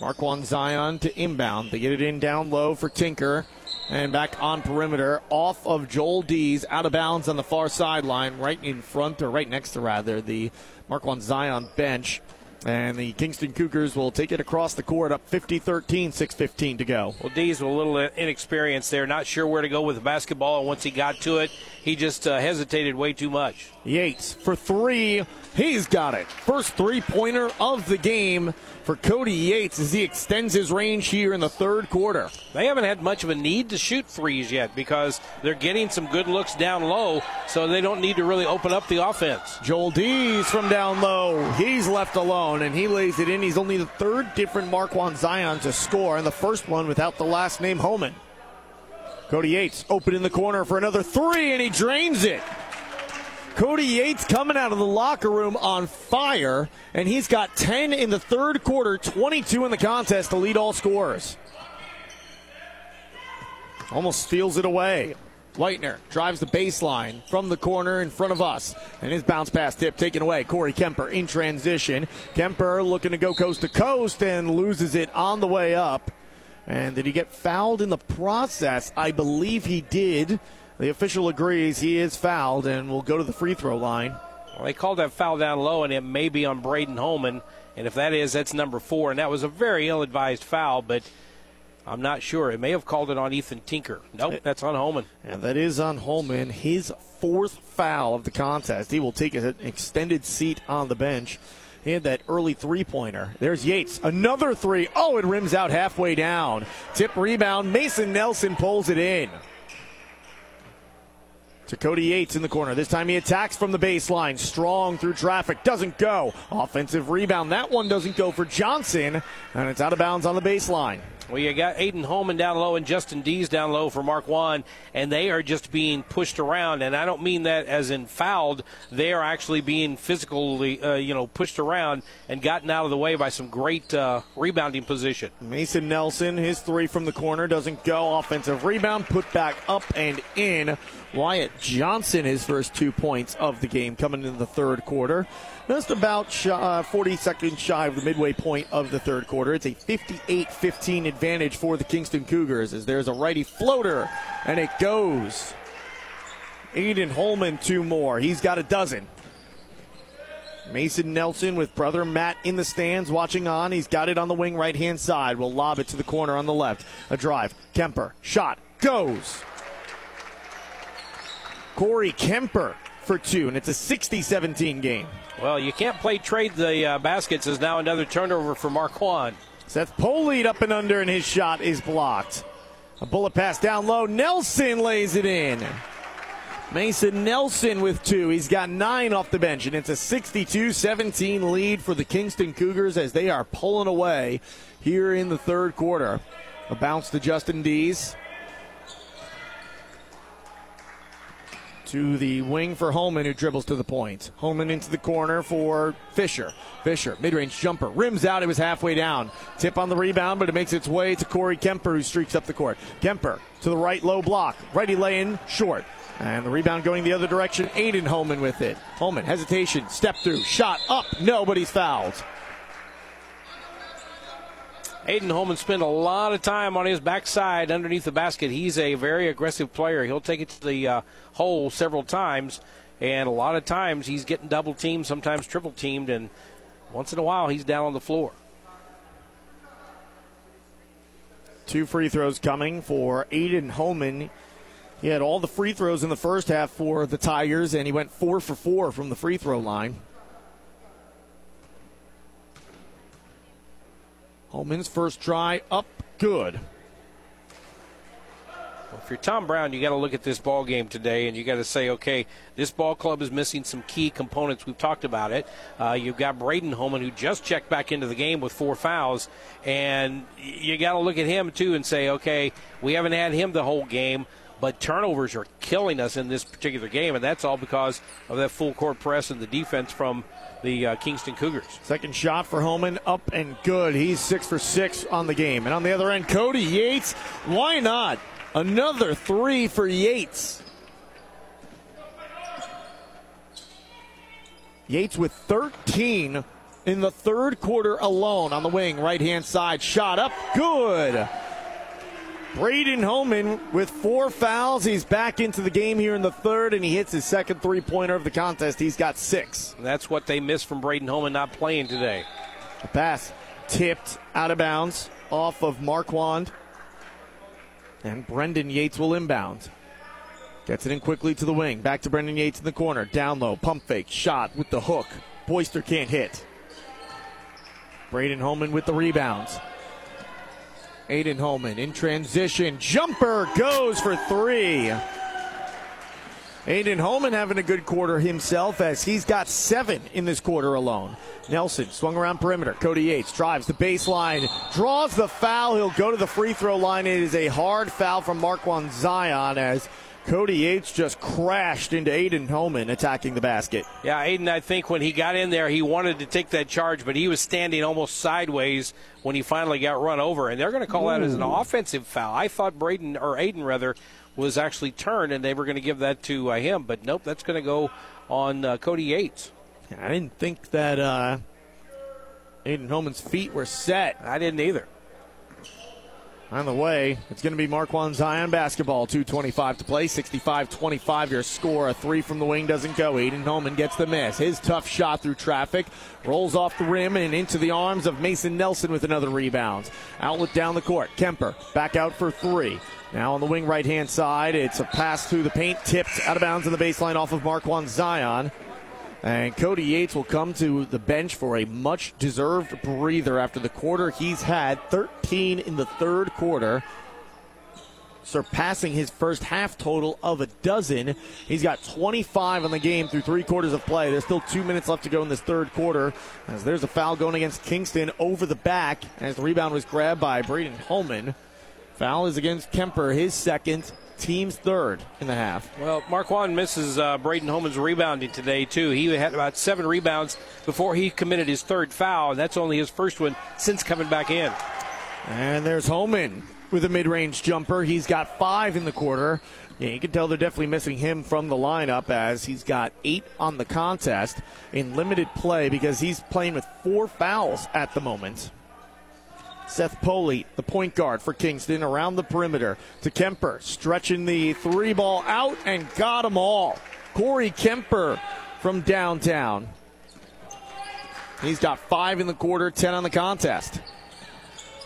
Marquand Zion to inbound. They get it in down low for Tinker. And back on perimeter, off of Joel Dees, out of bounds on the far sideline, right in front, or right next to rather, the Marquand Zion bench. And the Kingston Cougars will take it across the court up 50 13, 6.15 to go. Well, Dees a little inexperienced there, not sure where to go with the basketball. And once he got to it, he just uh, hesitated way too much. Yates for three. He's got it. First three pointer of the game for Cody Yates as he extends his range here in the third quarter. They haven't had much of a need to shoot threes yet because they're getting some good looks down low, so they don't need to really open up the offense. Joel Dees from down low. He's left alone and he lays it in. He's only the third different Marquand Zion to score, and the first one without the last name Holman. Cody Yates open in the corner for another three, and he drains it. Cody Yates coming out of the locker room on fire, and he's got 10 in the third quarter, 22 in the contest to lead all scorers. Almost steals it away. Leitner drives the baseline from the corner in front of us. And his bounce pass tip taken away. Corey Kemper in transition. Kemper looking to go coast to coast and loses it on the way up. And did he get fouled in the process? I believe he did. The official agrees he is fouled and will go to the free throw line. Well, they called that foul down low, and it may be on Braden Holman. And if that is, that's number four. And that was a very ill advised foul, but I'm not sure. It may have called it on Ethan Tinker. Nope, that's on Holman. And that is on Holman. His fourth foul of the contest. He will take an extended seat on the bench. He had that early three pointer. There's Yates. Another three. Oh, it rims out halfway down. Tip rebound. Mason Nelson pulls it in to Cody Yates in the corner. This time he attacks from the baseline. Strong through traffic. Doesn't go. Offensive rebound. That one doesn't go for Johnson. And it's out of bounds on the baseline. Well, you got Aiden Holman down low and Justin Dees down low for Marquand, and they are just being pushed around. And I don't mean that as in fouled. They are actually being physically, uh, you know, pushed around and gotten out of the way by some great uh, rebounding position. Mason Nelson, his three from the corner doesn't go. Offensive rebound, put back up and in. Wyatt Johnson, his first two points of the game coming in the third quarter. Just about uh, 40 seconds shy of the midway point of the third quarter. It's a 58 15 advantage for the Kingston Cougars as there's a righty floater and it goes. Aiden Holman, two more. He's got a dozen. Mason Nelson with brother Matt in the stands watching on. He's got it on the wing right hand side. Will lob it to the corner on the left. A drive. Kemper. Shot. Goes. Corey Kemper for two, and it's a 60 17 game. Well, you can't play trade the uh, baskets as now another turnover for Marquand. Seth Polite up and under, and his shot is blocked. A bullet pass down low. Nelson lays it in. Mason Nelson with two. He's got nine off the bench, and it's a 62 17 lead for the Kingston Cougars as they are pulling away here in the third quarter. A bounce to Justin Dees. To the wing for Holman, who dribbles to the point. Holman into the corner for Fisher. Fisher, mid range jumper, rims out. It was halfway down. Tip on the rebound, but it makes its way to Corey Kemper, who streaks up the court. Kemper to the right, low block. Righty lay in, short. And the rebound going the other direction. Aiden Holman with it. Holman, hesitation, step through, shot up. Nobody's fouled. Aiden Holman spent a lot of time on his backside underneath the basket. He's a very aggressive player. He'll take it to the uh, hole several times, and a lot of times he's getting double teamed, sometimes triple teamed, and once in a while he's down on the floor. Two free throws coming for Aiden Holman. He had all the free throws in the first half for the Tigers, and he went four for four from the free throw line. Holman's first try up good. Well, if you're Tom Brown, you got to look at this ball game today, and you got to say, okay, this ball club is missing some key components. We've talked about it. Uh, you've got Braden Holman, who just checked back into the game with four fouls, and you got to look at him too and say, okay, we haven't had him the whole game but turnovers are killing us in this particular game, and that's all because of that full court press and the defense from the uh, Kingston Cougars. Second shot for Holman, up and good. He's six for six on the game. And on the other end, Cody Yates. Why not? Another three for Yates. Yates with 13 in the third quarter alone on the wing, right hand side. Shot up, good. Braden Holman with four fouls. He's back into the game here in the third, and he hits his second three pointer of the contest. He's got six. That's what they missed from Braden Holman not playing today. A pass tipped out of bounds off of Marquand. And Brendan Yates will inbound. Gets it in quickly to the wing. Back to Brendan Yates in the corner. Down low. Pump fake. Shot with the hook. Boyster can't hit. Braden Holman with the rebounds. Aiden Holman in transition. Jumper goes for three. Aiden Holman having a good quarter himself as he's got seven in this quarter alone. Nelson swung around perimeter. Cody Yates drives the baseline, draws the foul. He'll go to the free throw line. It is a hard foul from Marquand Zion as Cody Yates just crashed into Aiden Holman attacking the basket. Yeah, Aiden, I think when he got in there, he wanted to take that charge, but he was standing almost sideways when he finally got run over. And they're going to call Ooh. that as an offensive foul. I thought Braden, or Aiden rather, was actually turned, and they were going to give that to uh, him. But nope, that's going to go on uh, Cody Yates. I didn't think that uh, Aiden Holman's feet were set. I didn't either. On the way, it's going to be Marquand Zion basketball. 2.25 to play, 65 25 your score. A three from the wing doesn't go. Aiden Holman gets the miss. His tough shot through traffic rolls off the rim and into the arms of Mason Nelson with another rebound. Outlet down the court. Kemper back out for three. Now on the wing right hand side, it's a pass through the paint, tipped out of bounds on the baseline off of Marquand Zion. And Cody Yates will come to the bench for a much deserved breather after the quarter he's had 13 in the third quarter, surpassing his first half total of a dozen. He's got 25 on the game through three quarters of play. There's still two minutes left to go in this third quarter. As there's a foul going against Kingston over the back as the rebound was grabbed by Braden Holman. Foul is against Kemper, his second team's third in the half. Well, Marquand misses uh, Braden Holman's rebounding today, too. He had about seven rebounds before he committed his third foul, and that's only his first one since coming back in. And there's Holman with a mid range jumper. He's got five in the quarter. Yeah, you can tell they're definitely missing him from the lineup as he's got eight on the contest in limited play because he's playing with four fouls at the moment. Seth Polite, the point guard for Kingston, around the perimeter to Kemper, stretching the three ball out and got them all. Corey Kemper from downtown. He's got five in the quarter, 10 on the contest.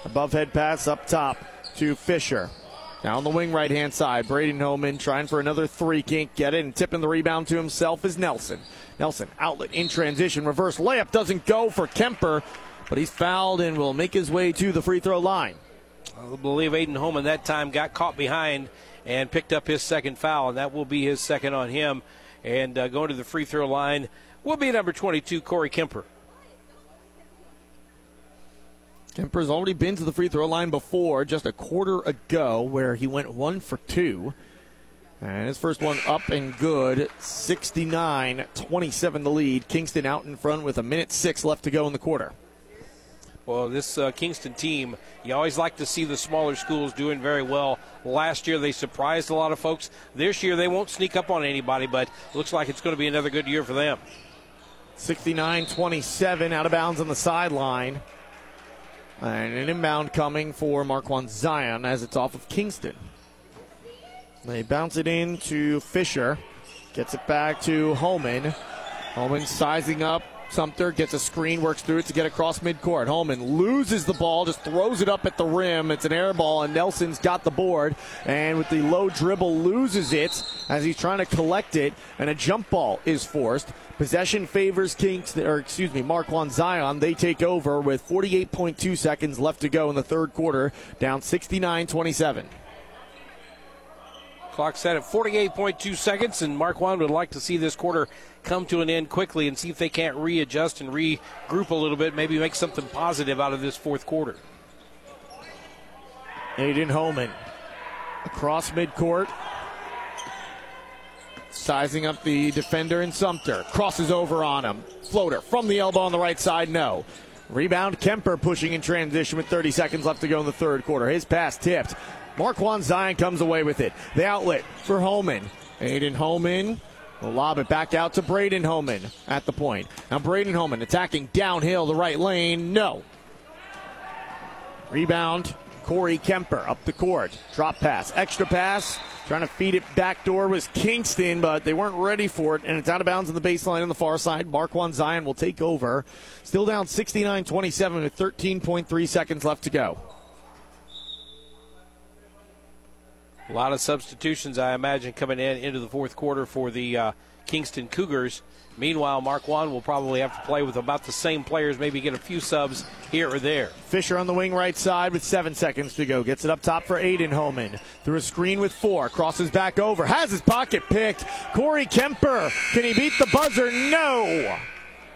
Above head pass up top to Fisher. Now on the wing right hand side, Braden Holman trying for another three, can't get it, and tipping the rebound to himself is Nelson. Nelson outlet in transition, reverse layup doesn't go for Kemper but he's fouled and will make his way to the free throw line. I believe Aiden Holman that time got caught behind and picked up his second foul, and that will be his second on him. And uh, going to the free throw line will be number 22, Corey Kemper. Kemper's already been to the free throw line before, just a quarter ago, where he went one for two. And his first one up and good. 69 27 the lead. Kingston out in front with a minute six left to go in the quarter. Well, this uh, Kingston team, you always like to see the smaller schools doing very well. Last year they surprised a lot of folks. This year they won't sneak up on anybody, but looks like it's going to be another good year for them. 69 27 out of bounds on the sideline. And an inbound coming for Marquand Zion as it's off of Kingston. They bounce it in to Fisher. Gets it back to Holman. Holman sizing up Sumter gets a screen, works through it to get across midcourt. Holman loses the ball, just throws it up at the rim. It's an air ball, and Nelson's got the board. And with the low dribble, loses it as he's trying to collect it, and a jump ball is forced. Possession favors Kings, or excuse me, Marquand Zion. They take over with 48.2 seconds left to go in the third quarter, down 69 27. Clock set at 48.2 seconds, and Marquand would like to see this quarter come to an end quickly and see if they can't readjust and regroup a little bit, maybe make something positive out of this fourth quarter. Aiden Holman across midcourt. Sizing up the defender in Sumter. Crosses over on him. Floater from the elbow on the right side, no. Rebound Kemper pushing in transition with 30 seconds left to go in the third quarter. His pass tipped. Marquand Zion comes away with it. The outlet for Holman. Aiden Holman will lob it back out to Braden Holman at the point. Now Braden Holman attacking downhill the right lane. No. Rebound Corey Kemper up the court. Drop pass. Extra pass. Trying to feed it back door was Kingston, but they weren't ready for it, and it's out of bounds on the baseline on the far side. Marquand Zion will take over. Still down 69 27 with 13.3 seconds left to go. A lot of substitutions, I imagine, coming in into the fourth quarter for the uh, Kingston Cougars. Meanwhile, Marquand will probably have to play with about the same players, maybe get a few subs here or there. Fisher on the wing right side with seven seconds to go. Gets it up top for Aiden Holman. Through a screen with four. Crosses back over. Has his pocket picked. Corey Kemper. Can he beat the buzzer? No.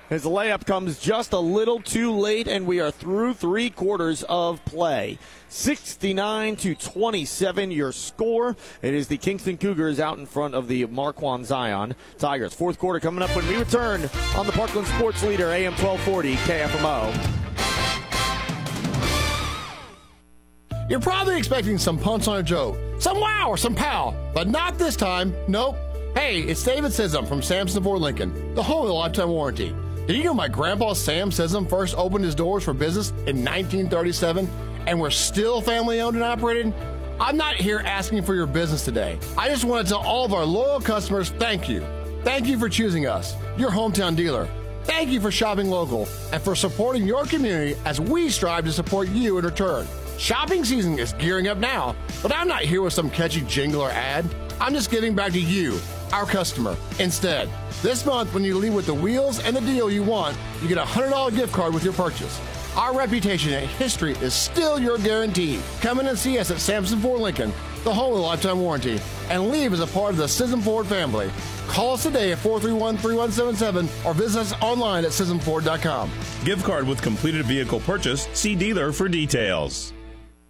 His layup comes just a little too late, and we are through three quarters of play. 69 to 27, your score. It is the Kingston Cougars out in front of the Marquand Zion Tigers. Fourth quarter coming up when we return on the Parkland Sports Leader, AM 1240, KFMO. You're probably expecting some punch on a joke, some wow or some pow, but not this time. Nope. Hey, it's David Sism from Sam Sism Ford Lincoln, the home of the lifetime warranty. Did you know my grandpa Sam Sism first opened his doors for business in 1937 and we're still family owned and operated? I'm not here asking for your business today. I just want to tell all of our loyal customers thank you. Thank you for choosing us, your hometown dealer. Thank you for shopping local and for supporting your community as we strive to support you in return. Shopping season is gearing up now, but I'm not here with some catchy jingle or ad. I'm just giving back to you, our customer, instead. This month, when you leave with the wheels and the deal you want, you get a $100 gift card with your purchase. Our reputation and history is still your guarantee. Come in and see us at Sam Sism Ford Lincoln, the home of the lifetime warranty, and leave as a part of the Sism Ford family. Call us today at 431-3177 or visit us online at SismFord.com. Gift card with completed vehicle purchase. See dealer for details.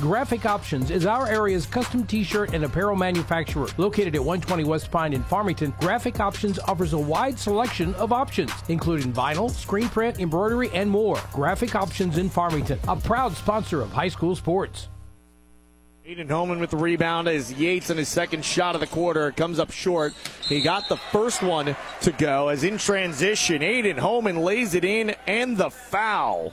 Graphic Options is our area's custom t-shirt and apparel manufacturer. Located at 120 West Pine in Farmington, Graphic Options offers a wide selection of options, including vinyl, screen print, embroidery, and more. Graphic Options in Farmington, a proud sponsor of high school sports. Aiden Holman with the rebound as Yates on his second shot of the quarter comes up short. He got the first one to go as in transition, Aiden Holman lays it in and the foul.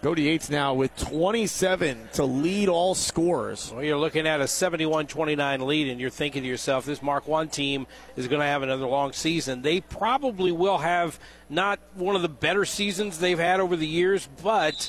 Cody Yates now with 27 to lead all scorers. Well, you're looking at a 71 29 lead, and you're thinking to yourself, this Marquand team is going to have another long season. They probably will have not one of the better seasons they've had over the years, but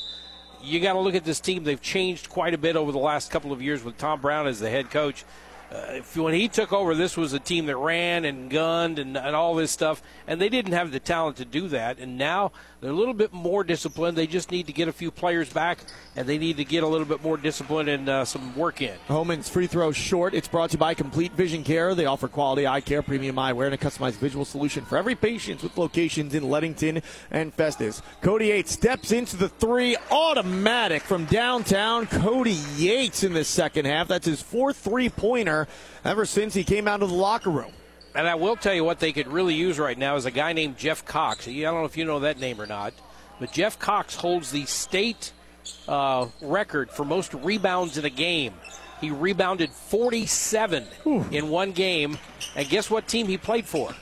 you got to look at this team. They've changed quite a bit over the last couple of years with Tom Brown as the head coach. Uh, when he took over, this was a team that ran and gunned and, and all this stuff, and they didn't have the talent to do that. And now they're a little bit more disciplined. They just need to get a few players back, and they need to get a little bit more discipline and uh, some work in. Holman's free throw short. It's brought to you by Complete Vision Care. They offer quality eye care, premium eyewear, and a customized visual solution for every patient with locations in Leadington and Festus. Cody Yates steps into the three, automatic from downtown. Cody Yates in the second half. That's his fourth three pointer ever since he came out of the locker room. And I will tell you what they could really use right now is a guy named Jeff Cox. I don't know if you know that name or not, but Jeff Cox holds the state uh, record for most rebounds in a game. He rebounded 47 Whew. in one game. And guess what team he played for?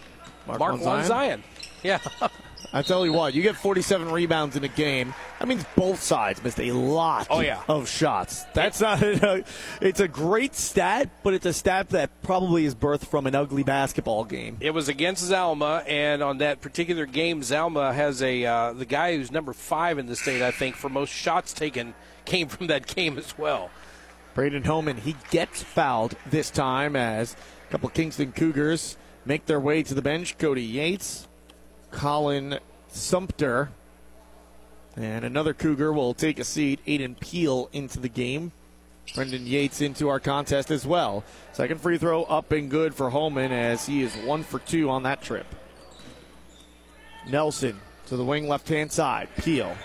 Mark, Mark Zion? Zion. Yeah. I tell you what, you get 47 rebounds in a game. That means both sides missed a lot oh, yeah. of shots. That's not a, it's a great stat, but it's a stat that probably is birthed from an ugly basketball game. It was against Zalma, and on that particular game, Zalma has a uh, the guy who's number five in the state, I think, for most shots taken came from that game as well. Braden Holman, he gets fouled this time as a couple Kingston Cougars make their way to the bench. Cody Yates, Colin Sumter, and another Cougar will take a seat. Aiden Peel into the game. Brendan Yates into our contest as well. Second free throw up and good for Holman as he is one for two on that trip. Nelson to the wing left hand side. Peel.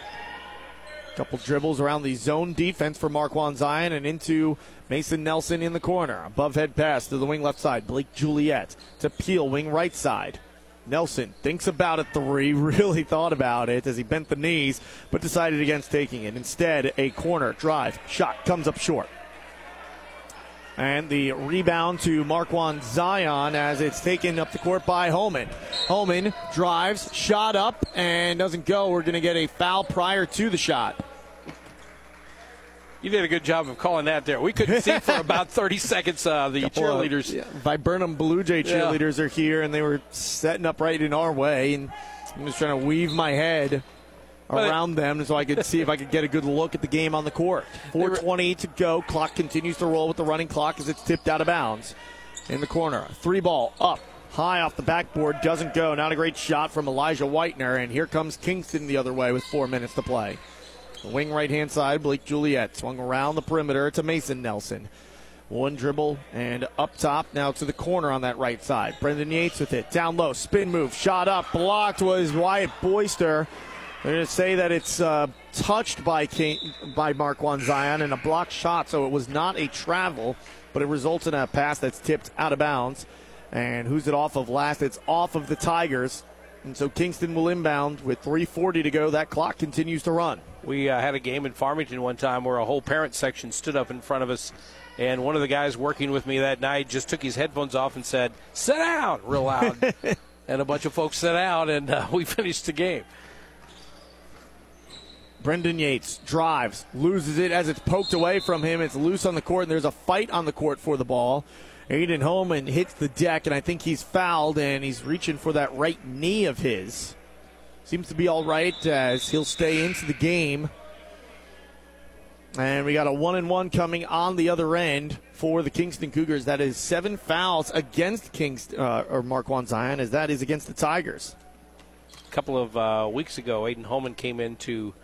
Couple dribbles around the zone defense for Marquand Zion and into Mason Nelson in the corner. Above head pass to the wing left side. Blake Juliet to Peel, wing right side. Nelson thinks about a three, really thought about it as he bent the knees, but decided against taking it. Instead, a corner drive shot comes up short. And the rebound to Marquand Zion as it's taken up the court by Holman. Holman drives, shot up, and doesn't go. We're going to get a foul prior to the shot. You did a good job of calling that there. We couldn't see for about 30 seconds. Uh, the cheerleaders. Of, yeah, Viburnum Blue Jay cheerleaders yeah. are here, and they were setting up right in our way. And I'm just trying to weave my head around them so I could see if I could get a good look at the game on the court. 4.20 to go. Clock continues to roll with the running clock as it's tipped out of bounds in the corner. Three ball up. High off the backboard, doesn't go. Not a great shot from Elijah Whitener, and here comes Kingston the other way with four minutes to play. Wing right hand side, Blake Juliet swung around the perimeter to Mason Nelson. One dribble and up top now to the corner on that right side. Brendan Yates with it. Down low, spin move, shot up, blocked was Wyatt Boyster. They're going to say that it's uh, touched by King, by Marquand Zion and a blocked shot, so it was not a travel, but it results in a pass that's tipped out of bounds. And who's it off of last? It's off of the Tigers. And so Kingston will inbound with 3.40 to go. That clock continues to run. We uh, had a game in Farmington one time where a whole parent section stood up in front of us, and one of the guys working with me that night just took his headphones off and said, Sit down, real loud. and a bunch of folks sat down, and uh, we finished the game. Brendan Yates drives, loses it as it's poked away from him. It's loose on the court, and there's a fight on the court for the ball. Aiden Holman hits the deck, and I think he's fouled, and he's reaching for that right knee of his. Seems to be all right as he'll stay into the game. And we got a one and one coming on the other end for the Kingston Cougars. That is seven fouls against Kingston uh, or Marquand Zion, as that is against the Tigers. A couple of uh, weeks ago, Aiden Holman came into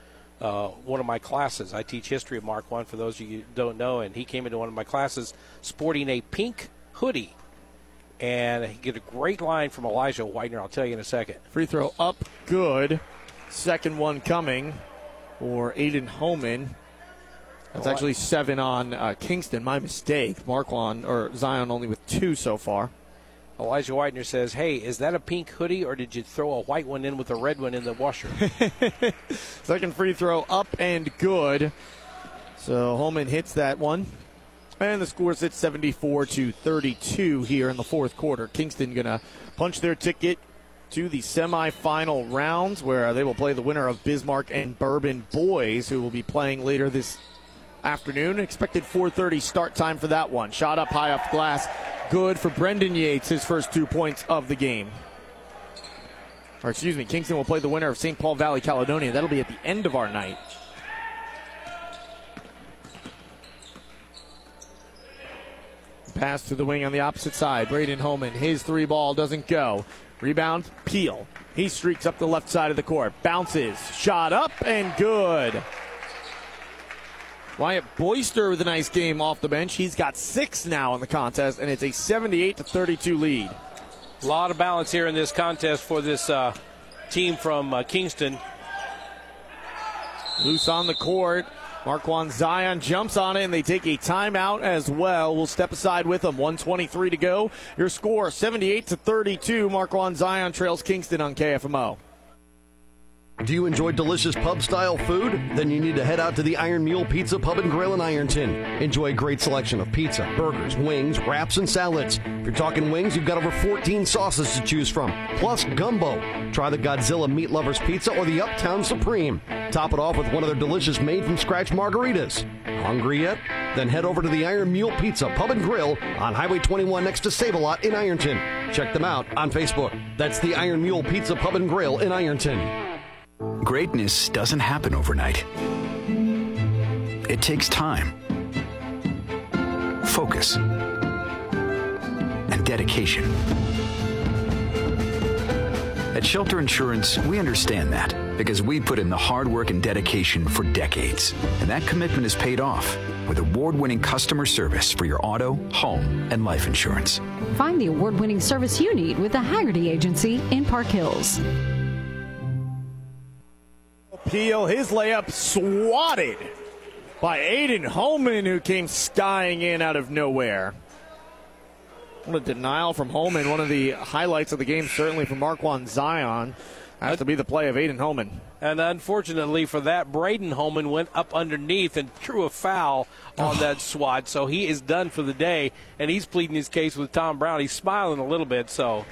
uh, one of my classes. I teach history of Marquand for those of you who don't know, and he came into one of my classes sporting a pink hoodie. And he get a great line from Elijah Whitener. I'll tell you in a second. Free throw up, good. Second one coming for Aiden Holman. That's actually seven on uh, Kingston. My mistake. Marquand or Zion only with two so far. Elijah Whitener says, "Hey, is that a pink hoodie, or did you throw a white one in with a red one in the washer?" Second free throw up and good. So Holman hits that one. And the score sits 74 to 32 here in the fourth quarter. Kingston to punch their ticket to the semifinal rounds where they will play the winner of Bismarck and Bourbon Boys who will be playing later this afternoon. Expected 4:30 start time for that one. Shot up high off glass. Good for Brendan Yates, his first two points of the game. Or excuse me, Kingston will play the winner of St. Paul Valley Caledonia. That'll be at the end of our night. Pass to the wing on the opposite side. Braden Holman, his three ball doesn't go. Rebound, Peel. He streaks up the left side of the court. Bounces. Shot up and good. Wyatt Boyster with a nice game off the bench. He's got six now in the contest, and it's a 78 to 32 lead. A lot of balance here in this contest for this uh, team from uh, Kingston. Loose on the court. Marquand Zion jumps on it, and they take a timeout as well. We'll step aside with them. 123 to go. Your score 78 to 32. Marquand Zion trails Kingston on KFMO. Do you enjoy delicious pub style food? Then you need to head out to the Iron Mule Pizza Pub and Grill in Ironton. Enjoy a great selection of pizza, burgers, wings, wraps, and salads. If you're talking wings, you've got over 14 sauces to choose from, plus gumbo. Try the Godzilla Meat Lovers Pizza or the Uptown Supreme. Top it off with one of their delicious made from scratch margaritas. Hungry yet? Then head over to the Iron Mule Pizza Pub and Grill on Highway 21 next to Save a Lot in Ironton. Check them out on Facebook. That's the Iron Mule Pizza Pub and Grill in Ironton. Greatness doesn't happen overnight. It takes time, focus, and dedication. At Shelter Insurance, we understand that because we put in the hard work and dedication for decades. And that commitment is paid off with award winning customer service for your auto, home, and life insurance. Find the award winning service you need with the Haggerty Agency in Park Hills. Peel, his layup swatted by Aiden Holman, who came skying in out of nowhere. What a denial from Holman. One of the highlights of the game, certainly from Marquand Zion. Has to be the play of Aiden Holman. And unfortunately for that, Braden Holman went up underneath and threw a foul on Oh. that swat. So he is done for the day, and he's pleading his case with Tom Brown. He's smiling a little bit. So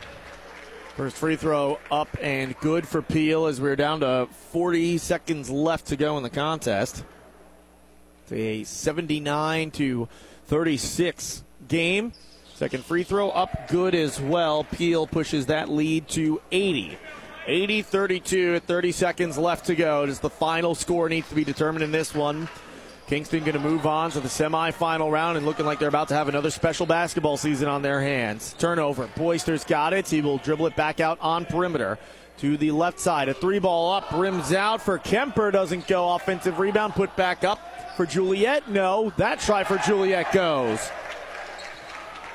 First free throw up and good for Peel as we're down to 40 seconds left to go in the contest. It's a 79 to 36 game. Second free throw up good as well. Peel pushes that lead to 80. 80 32 at 30 seconds left to go. Just the final score needs to be determined in this one. Kingston going to move on to the semifinal round and looking like they're about to have another special basketball season on their hands. Turnover. Boyster's got it. He will dribble it back out on perimeter to the left side. A three ball up, rims out for Kemper. Doesn't go. Offensive rebound put back up for Juliet. No, that try for Juliet goes.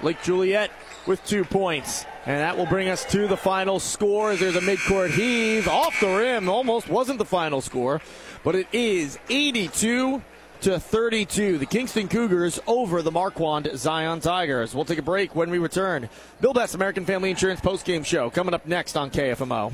Lake Juliet with two points. And that will bring us to the final score there's a midcourt heave off the rim. Almost wasn't the final score, but it is 82 to 32. The Kingston Cougars over the Marquand Zion Tigers. We'll take a break when we return. Bill Best American Family Insurance postgame show coming up next on KFMO.